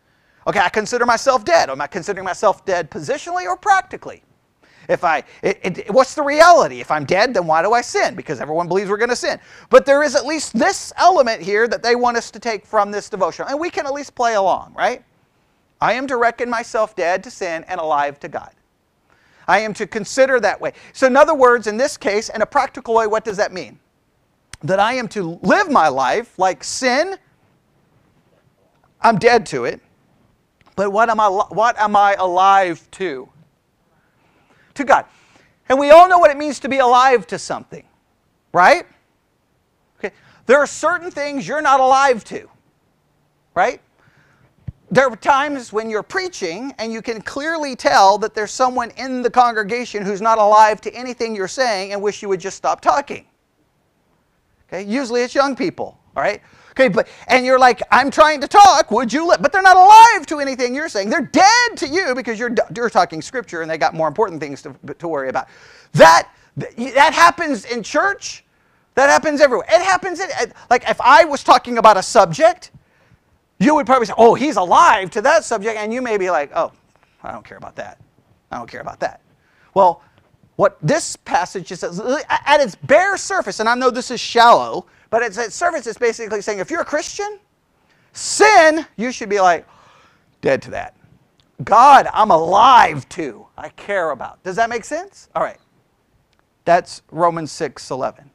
Okay, I consider myself dead. Am I considering myself dead positionally or practically? If I, it, it, what's the reality? If I'm dead, then why do I sin? Because everyone believes we're going to sin. But there is at least this element here that they want us to take from this devotion, and we can at least play along, right? I am to reckon myself dead to sin and alive to God. I am to consider that way. So, in other words, in this case, in a practical way, what does that mean? That I am to live my life like sin, I'm dead to it. But what am I, what am I alive to? To God. And we all know what it means to be alive to something, right? Okay. There are certain things you're not alive to, right? there are times when you're preaching and you can clearly tell that there's someone in the congregation who's not alive to anything you're saying and wish you would just stop talking. Okay, usually it's young people, all right? Okay, but and you're like, I'm trying to talk, would you let but they're not alive to anything you're saying. They're dead to you because you're you're talking scripture and they got more important things to, to worry about. That that happens in church. That happens everywhere. It happens in like if I was talking about a subject you would probably say, oh, he's alive to that subject, and you may be like, oh, I don't care about that. I don't care about that. Well, what this passage is uh, at its bare surface, and I know this is shallow, but its surface, it's basically saying if you're a Christian, sin, you should be like, dead to that. God, I'm alive to, I care about. Does that make sense? All right. That's Romans 6 11.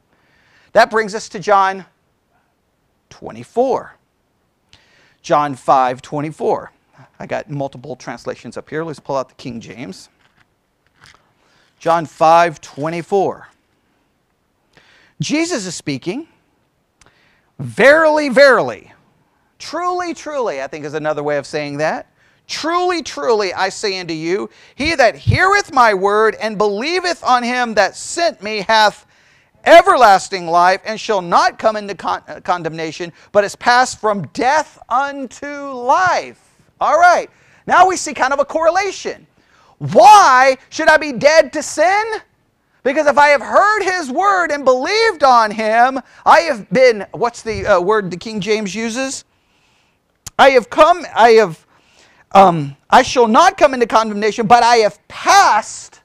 That brings us to John 24. John 5 24. I got multiple translations up here. Let's pull out the King James. John 5 24. Jesus is speaking. Verily, verily. Truly, truly, I think is another way of saying that. Truly, truly, I say unto you, he that heareth my word and believeth on him that sent me hath everlasting life and shall not come into con- uh, condemnation, but is passed from death unto life. All right, now we see kind of a correlation. Why should I be dead to sin? Because if I have heard his word and believed on him, I have been, what's the uh, word the King James uses? I have come, I have, um, I shall not come into condemnation, but I have passed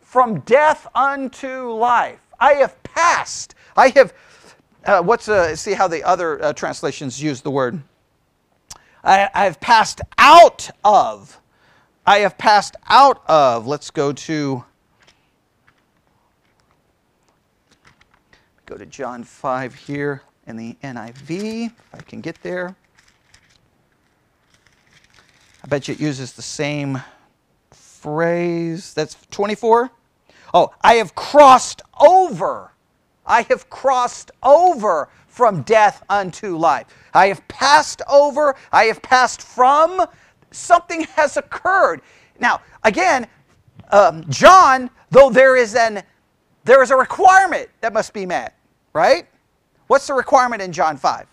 from death unto life. I have passed. I have, uh, what's, uh, see how the other uh, translations use the word. I, I have passed out of. I have passed out of. Let's go to, go to John 5 here in the NIV, if I can get there. I bet you it uses the same phrase. That's 24. Oh, I have crossed over. I have crossed over from death unto life. I have passed over. I have passed from. Something has occurred. Now, again, um, John, though there is an there is a requirement that must be met, right? What's the requirement in John 5?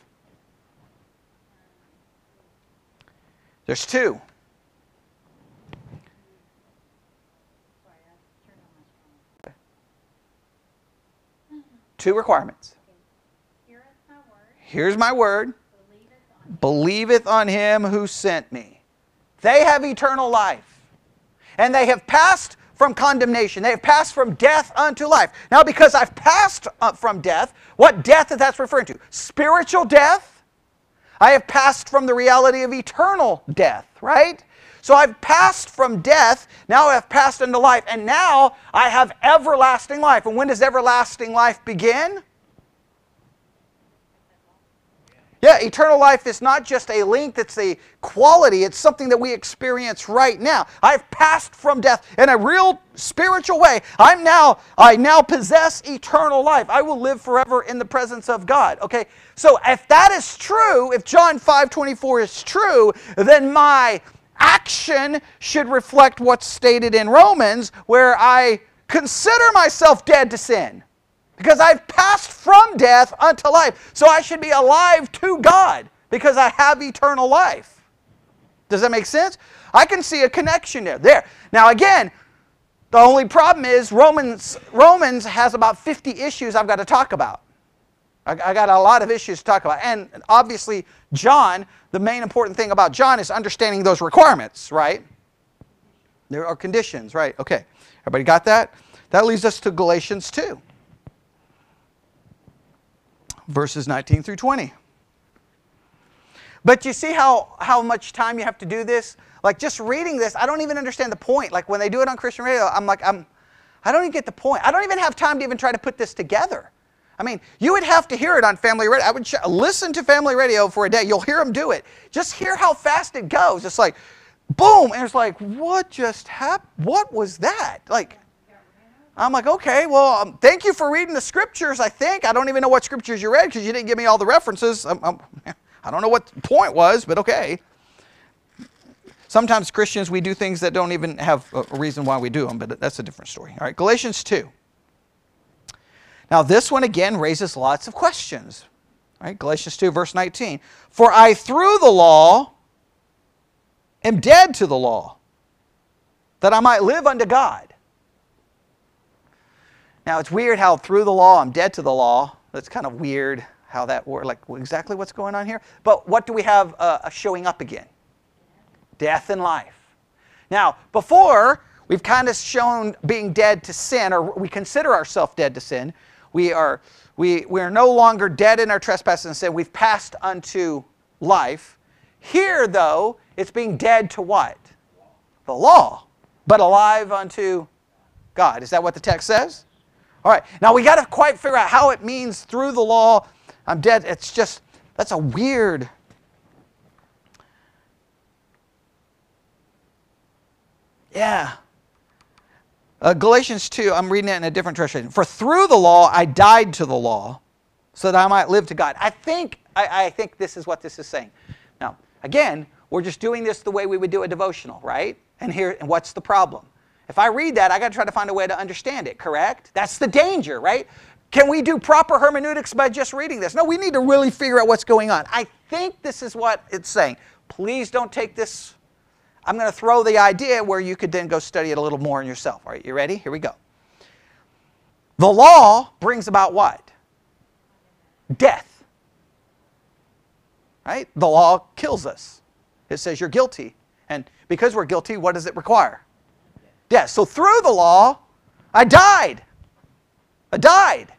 There's two. Two requirements. Here's my word. Believeth on him who sent me. They have eternal life. And they have passed from condemnation. They have passed from death unto life. Now, because I've passed uh, from death, what death is that referring to? Spiritual death. I have passed from the reality of eternal death, right? So I've passed from death, now I've passed into life, and now I have everlasting life. And when does everlasting life begin? Yeah, eternal life is not just a length, it's a quality. It's something that we experience right now. I've passed from death in a real spiritual way. I'm now, I now possess eternal life. I will live forever in the presence of God. Okay? So if that is true, if John 5:24 is true, then my action should reflect what's stated in Romans, where I consider myself dead to sin because I've passed from death unto life. So I should be alive to God because I have eternal life. Does that make sense? I can see a connection there. There. Now again, the only problem is Romans Romans has about 50 issues I've got to talk about. I, I got a lot of issues to talk about. And obviously John, the main important thing about John is understanding those requirements, right? There are conditions, right? Okay. Everybody got that? That leads us to Galatians 2 verses 19 through 20. But you see how, how much time you have to do this? Like just reading this, I don't even understand the point. Like when they do it on Christian radio, I'm like, I'm, I don't even get the point. I don't even have time to even try to put this together. I mean, you would have to hear it on family radio. I would sh- listen to family radio for a day. You'll hear them do it. Just hear how fast it goes. It's like, boom, and it's like, what just happened? What was that? Like, I'm like, okay, well, um, thank you for reading the scriptures, I think. I don't even know what scriptures you read because you didn't give me all the references. I'm, I'm, I do not know what the point was, but okay. Sometimes Christians, we do things that don't even have a reason why we do them, but that's a different story. All right, Galatians 2. Now, this one again raises lots of questions. All right, Galatians 2, verse 19. For I, through the law, am dead to the law, that I might live unto God. Now, it's weird how through the law I'm dead to the law. That's kind of weird how that works, like exactly what's going on here. But what do we have uh, showing up again? Death and life. Now, before, we've kind of shown being dead to sin, or we consider ourselves dead to sin. We are, we, we are no longer dead in our trespasses and sin. We've passed unto life. Here, though, it's being dead to what? The law, but alive unto God. Is that what the text says? All right, now we got to quite figure out how it means through the law. I'm dead. It's just, that's a weird. Yeah. Uh, Galatians 2, I'm reading it in a different translation. For through the law I died to the law so that I might live to God. I think, I, I think this is what this is saying. Now, again, we're just doing this the way we would do a devotional, right? And here, and what's the problem? If I read that, I got to try to find a way to understand it, correct? That's the danger, right? Can we do proper hermeneutics by just reading this? No, we need to really figure out what's going on. I think this is what it's saying. Please don't take this. I'm going to throw the idea where you could then go study it a little more in yourself. All right, you ready? Here we go. The law brings about what? Death. Right? The law kills us. It says you're guilty. And because we're guilty, what does it require? Death. So through the law, I died. I died.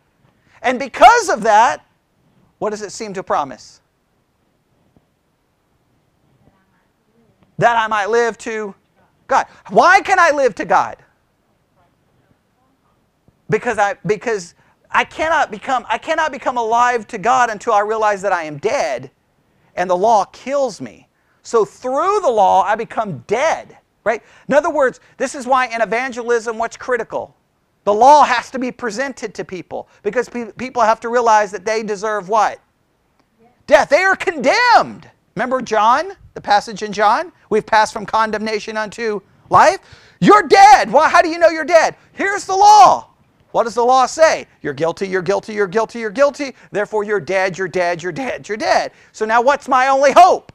And because of that, what does it seem to promise? That I might live to God. Why can I live to God? Because I because I cannot become I cannot become alive to God until I realize that I am dead and the law kills me. So through the law I become dead right? In other words, this is why in evangelism, what's critical? The law has to be presented to people because pe- people have to realize that they deserve what? Death. They are condemned. Remember John, the passage in John? We've passed from condemnation unto life. You're dead. Well, how do you know you're dead? Here's the law. What does the law say? You're guilty, you're guilty, you're guilty, you're guilty. Therefore, you're dead, you're dead, you're dead, you're dead. So now what's my only hope?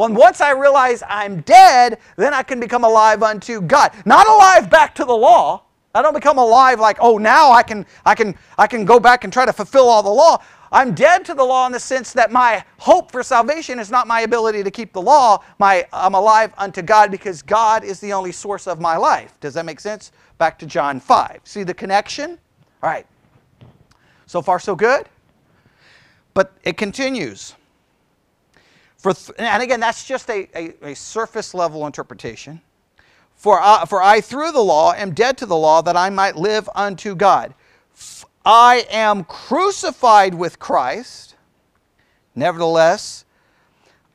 Well, once I realize I'm dead, then I can become alive unto God. Not alive back to the law. I don't become alive like, oh, now I can, I can, I can go back and try to fulfill all the law. I'm dead to the law in the sense that my hope for salvation is not my ability to keep the law. My, I'm alive unto God because God is the only source of my life. Does that make sense? Back to John 5. See the connection? All right. So far, so good? But it continues. For and again, that's just a, a, a surface level interpretation. For I, for I, through the law, am dead to the law that I might live unto God. I am crucified with Christ. Nevertheless,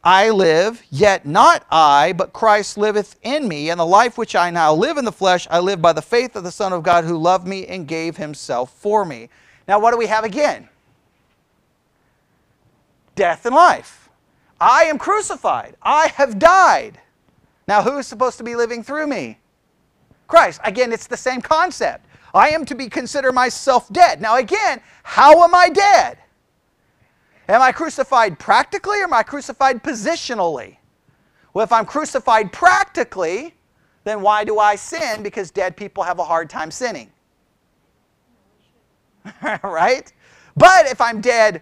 I live, yet not I, but Christ liveth in me. And the life which I now live in the flesh, I live by the faith of the Son of God who loved me and gave himself for me. Now, what do we have again? Death and life. I am crucified. I have died. Now, who is supposed to be living through me? Christ. Again, it's the same concept. I am to be consider myself dead. Now, again, how am I dead? Am I crucified practically or am I crucified positionally? Well, if I'm crucified practically, then why do I sin? Because dead people have a hard time sinning. right? But if I'm dead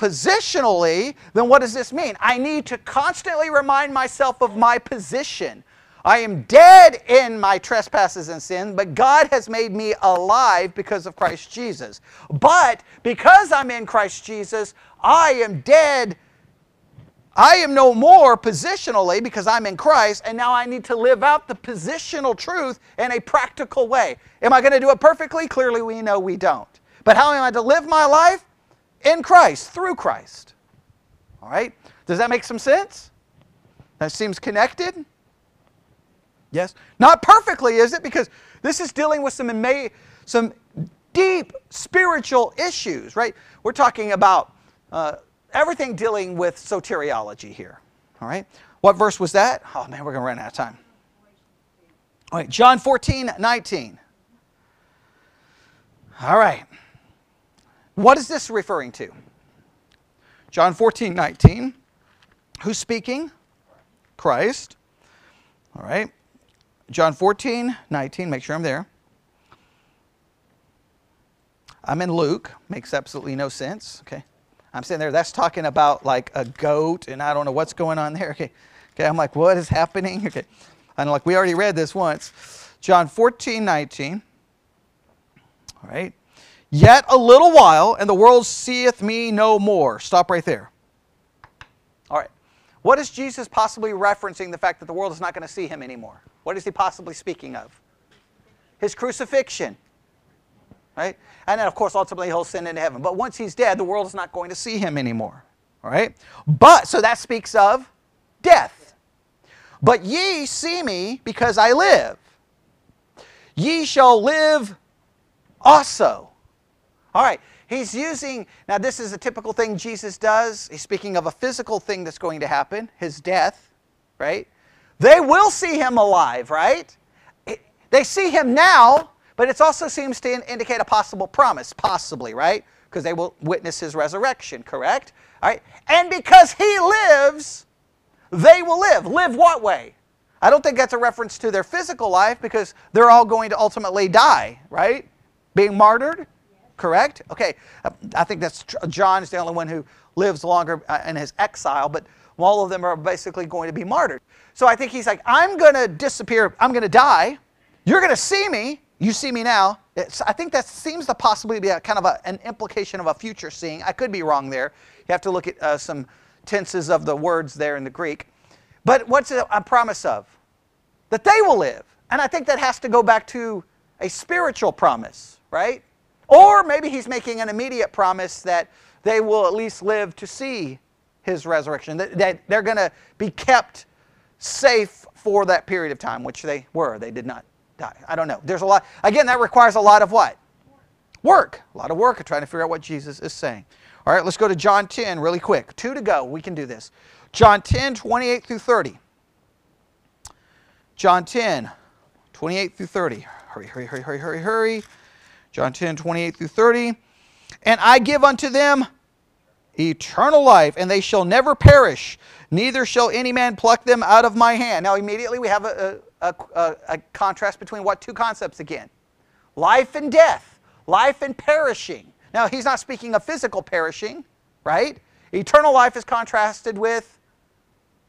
positionally, then what does this mean? I need to constantly remind myself of my position. I am dead in my trespasses and sin, but God has made me alive because of Christ Jesus. But because I'm in Christ Jesus, I am dead. I am no more positionally because I'm in Christ, and now I need to live out the positional truth in a practical way. Am I going to do it perfectly? Clearly, we know we don't. But how am I to live my life? In Christ, through Christ. All right? Does that make some sense? That seems connected? Yes? Not perfectly, is it? Because this is dealing with some, some deep spiritual issues, right? We're talking about uh, everything dealing with soteriology here. All right? What verse was that? Oh man, we're going to run out of time. All right, John 14, 19. All right. What is this referring to? John 14, 19. Who's speaking? Christ. All right. John 14, 19. Make sure I'm there. I'm in Luke. Makes absolutely no sense. Okay. I'm sitting there. That's talking about like a goat, and I don't know what's going on there. Okay. Okay. I'm like, what is happening? Okay. I'm like, we already read this once. John 14, 19. All right. Yet a little while, and the world seeth me no more. Stop right there. All right. What is Jesus possibly referencing the fact that the world is not going to see him anymore? What is he possibly speaking of? His crucifixion. Right? And then, of course, ultimately he'll send into heaven. But once he's dead, the world is not going to see him anymore. All right? But, so that speaks of death. But ye see me because I live. Ye shall live also. All right, he's using, now this is a typical thing Jesus does. He's speaking of a physical thing that's going to happen, his death, right? They will see him alive, right? They see him now, but it also seems to indicate a possible promise, possibly, right? Because they will witness his resurrection, correct? All right, and because he lives, they will live. Live what way? I don't think that's a reference to their physical life because they're all going to ultimately die, right? Being martyred, correct? Okay, I think that's John is the only one who lives longer uh, in his exile, but all of them are basically going to be martyred. So I think he's like, I'm going to disappear. I'm going to die. You're going to see me. You see me now. It's, I think that seems to possibly be a kind of a, an implication of a future seeing. I could be wrong there. You have to look at uh, some tenses of the words there in the Greek. But what's a promise of? That they will live. And I think that has to go back to a spiritual promise, right? Or maybe he's making an immediate promise that they will at least live to see his resurrection, that, that they're going to be kept safe for that period of time, which they were. They did not die. I don't know. There's a lot. Again, that requires a lot of what? Work. A lot of work of trying to figure out what Jesus is saying. All right, let's go to John 10 really quick. Two to go. We can do this. John 10, 28 through 30. John 10, 28 through 30. Hurry, hurry, hurry, hurry, hurry, hurry. John 10, 28 through 30. And I give unto them eternal life, and they shall never perish, neither shall any man pluck them out of my hand. Now, immediately we have a, a, a, a contrast between what two concepts again? Life and death, life and perishing. Now, he's not speaking of physical perishing, right? Eternal life is contrasted with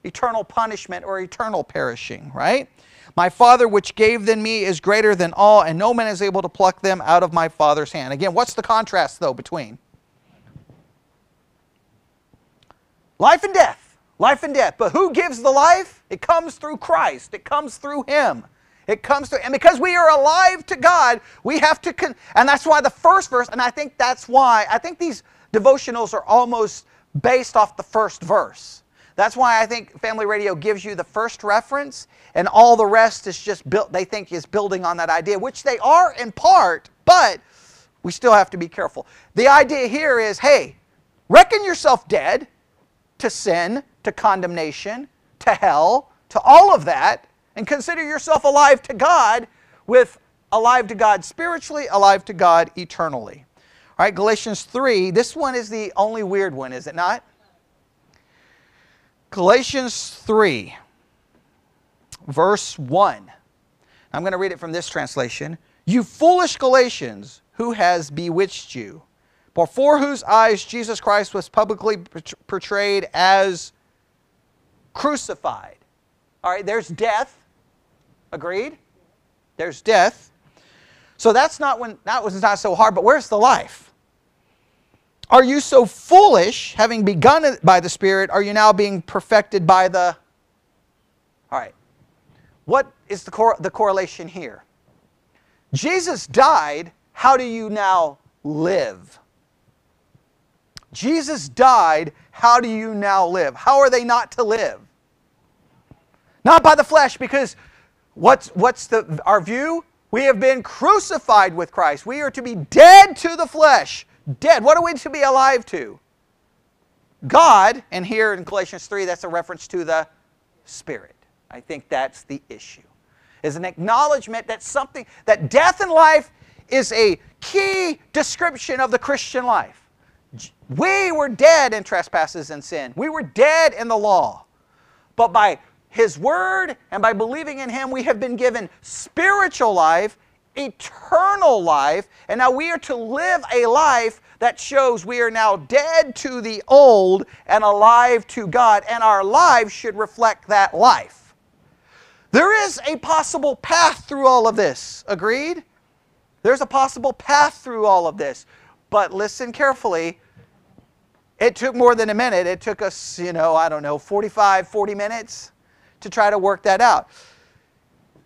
eternal punishment or eternal perishing, right? My Father which gave them me is greater than all, and no man is able to pluck them out of my Father's hand. Again, what's the contrast, though, between life and death? Life and death. But who gives the life? It comes through Christ, it comes through Him. It comes to, and because we are alive to God, we have to, con, and that's why the first verse, and I think that's why, I think these devotionals are almost based off the first verse. That's why I think Family Radio gives you the first reference, and all the rest is just built, they think is building on that idea, which they are in part, but we still have to be careful. The idea here is hey, reckon yourself dead to sin, to condemnation, to hell, to all of that, and consider yourself alive to God with alive to God spiritually, alive to God eternally. All right, Galatians 3, this one is the only weird one, is it not? Galatians 3, verse 1. I'm going to read it from this translation. You foolish Galatians, who has bewitched you? Before whose eyes Jesus Christ was publicly portrayed as crucified. All right, there's death. Agreed? There's death. So that's not when that was not so hard, but where's the life? Are you so foolish, having begun by the Spirit, are you now being perfected by the All right. What is the, cor- the correlation here? Jesus died, how do you now live? Jesus died, how do you now live? How are they not to live? Not by the flesh, because what's, what's the, our view? We have been crucified with Christ. We are to be dead to the flesh. Dead. What are we to be alive to? God, and here in Galatians 3, that's a reference to the Spirit. I think that's the issue. Is an acknowledgement that something, that death and life is a key description of the Christian life. We were dead in trespasses and sin. We were dead in the law. But by His Word and by believing in Him, we have been given spiritual life, eternal life, and now we are to live a life that shows we are now dead to the old and alive to God, and our lives should reflect that life. There is a possible path through all of this. Agreed? There's a possible path through all of this. But listen carefully it took more than a minute. It took us, you know, I don't know, 45, 40 minutes to try to work that out.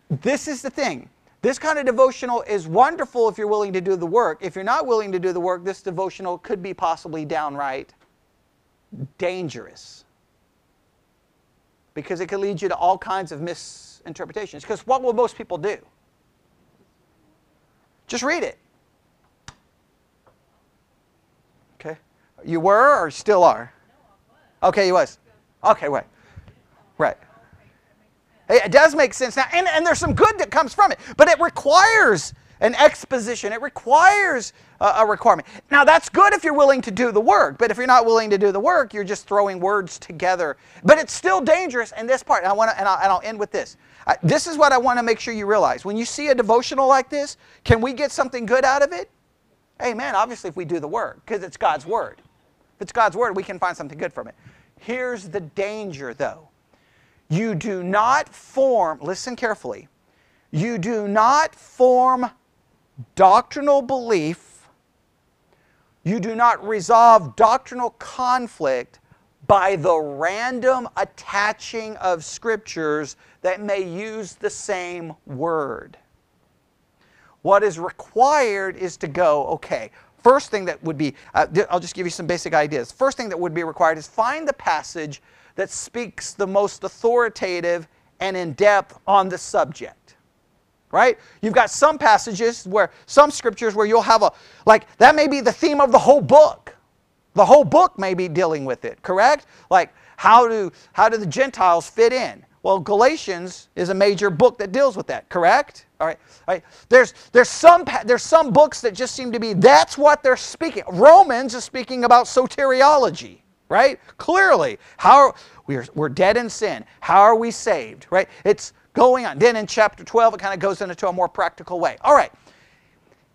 This is the thing. This kind of devotional is wonderful if you're willing to do the work. If you're not willing to do the work, this devotional could be possibly downright dangerous. Because it could lead you to all kinds of misinterpretations. Because what will most people do? Just read it. Okay? You were or still are? Okay, you was. Okay, right. Right. It does make sense now, and, and there's some good that comes from it, but it requires an exposition. It requires a, a, requirement. Now, that's good if you're willing to do the work, but if you're not willing to do the work, you're just throwing words together. But it's still dangerous in this part. And I want to, and I'll, and I'll end with this. I, this is what I want to make sure you realize. When you see a devotional like this, can we get something good out of it? Amen. Obviously, if we do the work, because it's God's word. If it's God's word, we can find something good from it. Here's the danger, though. You do not form, listen carefully, you do not form doctrinal belief, you do not resolve doctrinal conflict by the random attaching of scriptures that may use the same word. What is required is to go, okay, First thing that would be, uh, I'll just give you some basic ideas. First thing that would be required is find the passage that speaks the most authoritative and in depth on the subject. Right? You've got some passages where, some scriptures where you'll have a, like, that may be the theme of the whole book. The whole book may be dealing with it, correct? Like, how do, how do the Gentiles fit in? Well, Galatians is a major book that deals with that, correct? All right. All right. There's, there's, some, there's some books that just seem to be, that's what they're speaking. Romans is speaking about soteriology, right? Clearly. How are, we're, we're dead in sin. How are we saved, right? It's going on. Then in chapter 12, it kind of goes into a more practical way. All right.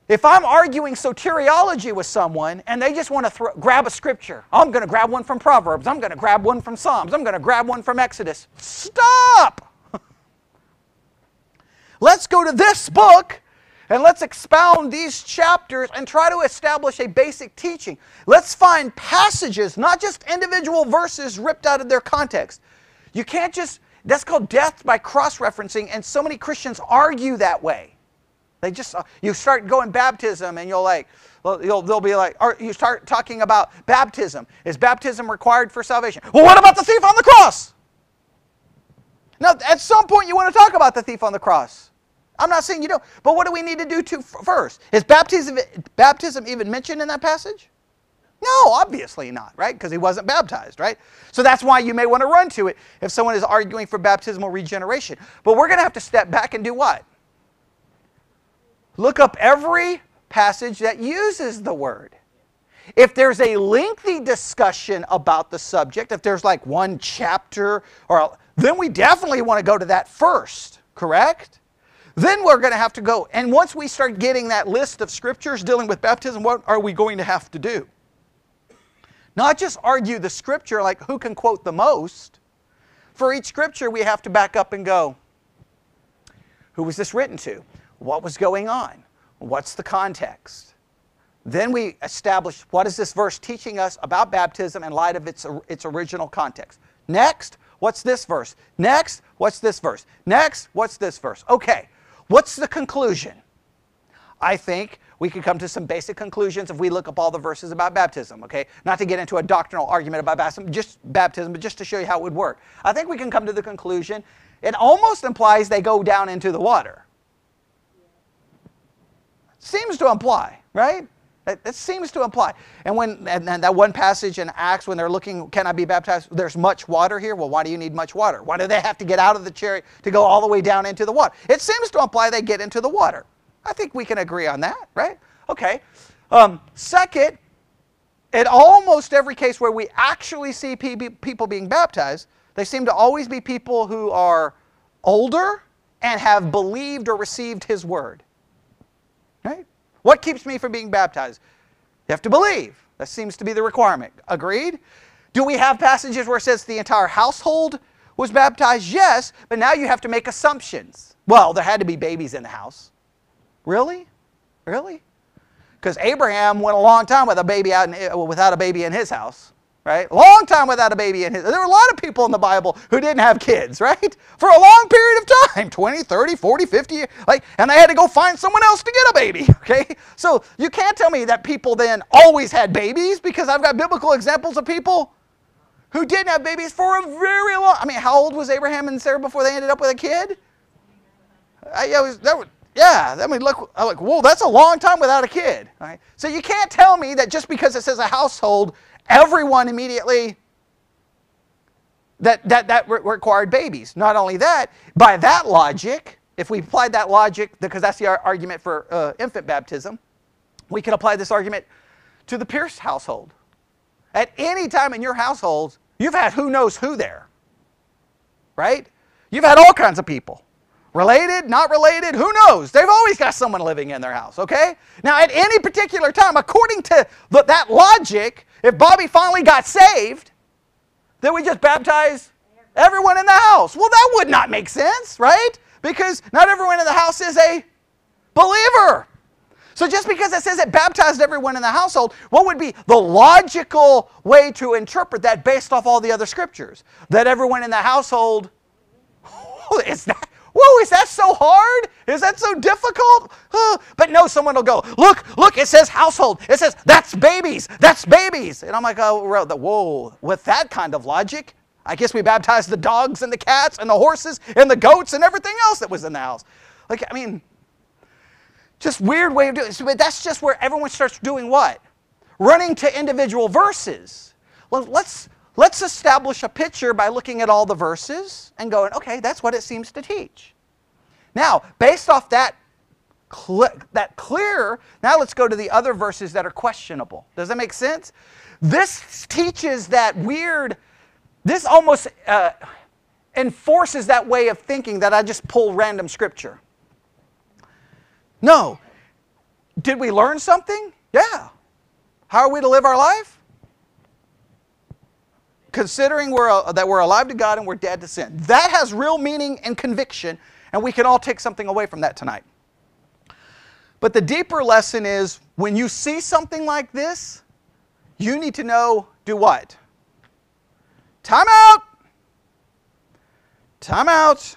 If I'm arguing soteriology with someone and they just want to throw, grab a scripture, I'm going to grab one from Proverbs, I'm going to grab one from Psalms, I'm going to grab one from Exodus. Stop! let's go to this book and let's expound these chapters and try to establish a basic teaching. Let's find passages, not just individual verses ripped out of their context. You can't just, that's called death by cross referencing, and so many Christians argue that way. They just uh, you start going baptism and you'll like you'll they'll be like or you start talking about baptism. Is baptism required for salvation? Well, what about the thief on the cross? Now, at some point you want to talk about the thief on the cross. I'm not saying you don't, but what do we need to do to first? Is baptism baptism even mentioned in that passage? No, obviously not, right? Because he wasn't baptized, right? So that's why you may want to run to it if someone is arguing for baptismal regeneration. But we're going to have to step back and do what? Look up every passage that uses the word. If there's a lengthy discussion about the subject, if there's like one chapter, or then we definitely want to go to that first, correct? Then we're going to have to go. And once we start getting that list of scriptures dealing with baptism, what are we going to have to do? Not just argue the scripture like who can quote the most. For each scripture, we have to back up and go, who was this written to? what was going on? What's the context? Then we establish what is this verse teaching us about baptism in light of its, its original context. Next, what's this verse? Next, what's this verse? Next, what's this verse? Okay, what's the conclusion? I think we can come to some basic conclusions if we look up all the verses about baptism, okay? Not to get into a doctrinal argument about baptism, just baptism, but just to show you how it would work. I think we can come to the conclusion it almost implies they go down into the water. Seems to imply, right? It, seems to imply. And when and, that one passage in Acts, when they're looking, can I be baptized? There's much water here. Well, why do you need much water? Why do they have to get out of the chariot to go all the way down into the water? It seems to imply they get into the water. I think we can agree on that, right? Okay. Um, second, in almost every case where we actually see people being baptized, they seem to always be people who are older and have believed or received His word. Right? What keeps me from being baptized? You have to believe. That seems to be the requirement. Agreed? Do we have passages where it says the entire household was baptized? Yes, but now you have to make assumptions. Well, there had to be babies in the house. Really? Really? Because Abraham went a long time with a baby out in, without a baby in his house right? Long time without a baby in his. There were a lot of people in the Bible who didn't have kids, right? For a long period of time 20, 30, 40, 50, like, and they had to go find someone else to get a baby, okay? So you can't tell me that people then always had babies because I've got biblical examples of people who didn't have babies for a very long I mean, how old was Abraham and Sarah before they ended up with a kid? I, yeah, was, that was, yeah, I mean, look, I'm like, whoa, that's a long time without a kid. Right? So you can't tell me that just because it says a household everyone immediately that, that, that re- required babies. Not only that, by that logic, if we applied that logic, because that's the ar- argument for uh, infant baptism, we can apply this argument to the Pierce household. At any time in your household, you've had who knows who there, right? You've had all kinds of people. Related, not related, who knows? They've always got someone living in their house, okay? Now, at any particular time, according to the, that logic, if Bobby finally got saved, then we just baptize everyone in the house. Well, that would not make sense, right? Because not everyone in the house is a believer. So just because it says it baptized everyone in the household, what would be the logical way to interpret that based off all the other scriptures? That everyone in the household is that Whoa, is that so hard? Is that so difficult? Huh. But no, someone will go, look, look, it says household. It says, that's babies, that's babies. And I'm like, oh, whoa, with that kind of logic, I guess we baptized the dogs and the cats and the horses and the goats and everything else that was in the house. Like, I mean, just weird way of doing it. But that's just where everyone starts doing what? Running to individual verses. Well, let's let's establish a picture by looking at all the verses and going, okay, that's what it seems to teach. Now, based off that, cl- that clear, now let's go to the other verses that are questionable. Does that make sense? This teaches that weird, this almost uh, enforces that way of thinking that I just pull random scripture. No. Did we learn something? Yeah. How are we to live our life? Considering we're, uh, that we're alive to God and we're dead to sin. That has real meaning and conviction, and we can all take something away from that tonight. But the deeper lesson is when you see something like this, you need to know do what? Time out. Time out.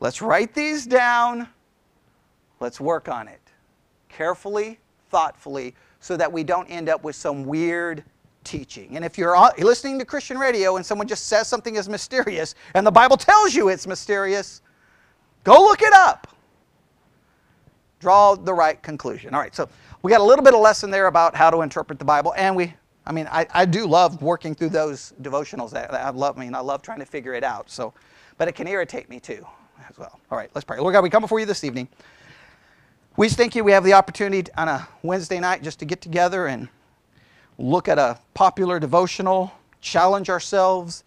Let's write these down. Let's work on it carefully, thoughtfully, so that we don't end up with some weird teaching. And if you're uh, listening to Christian radio and someone just says something is mysterious and the Bible tells you it's mysterious, go look it up. Draw the right conclusion. All right, so we got a little bit of lesson there about how to interpret the Bible, and we I mean, I, I do love working through those devotionals. I, I love, I mean, I love trying to figure it out. So, but it can irritate me too, as well. All right, let's pray. Lord God, we come before you this evening. We thank you we have the opportunity on a Wednesday night just to get together and look at a popular devotional, challenge ourselves,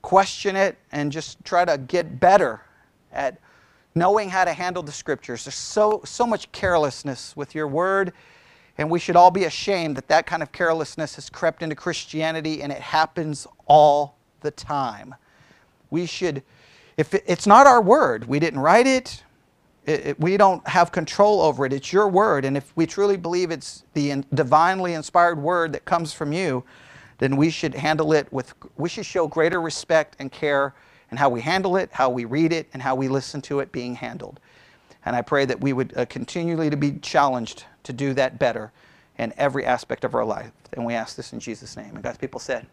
question it, and just try to get better at knowing how to handle the scriptures. There's so, so much carelessness with your word and we should all be ashamed that that kind of carelessness has crept into Christianity and it happens all the time. We should, if it's not our word, we didn't write it, it, it, we don't have control over it. It's your word. And if we truly believe it's the in, divinely inspired word that comes from you, then we should handle it with, we should show greater respect and care in how we handle it, how we read it, and how we listen to it being handled. And I pray that we would uh, continually to be challenged to do that better in every aspect of our life. And we ask this in Jesus' name. And God's people said,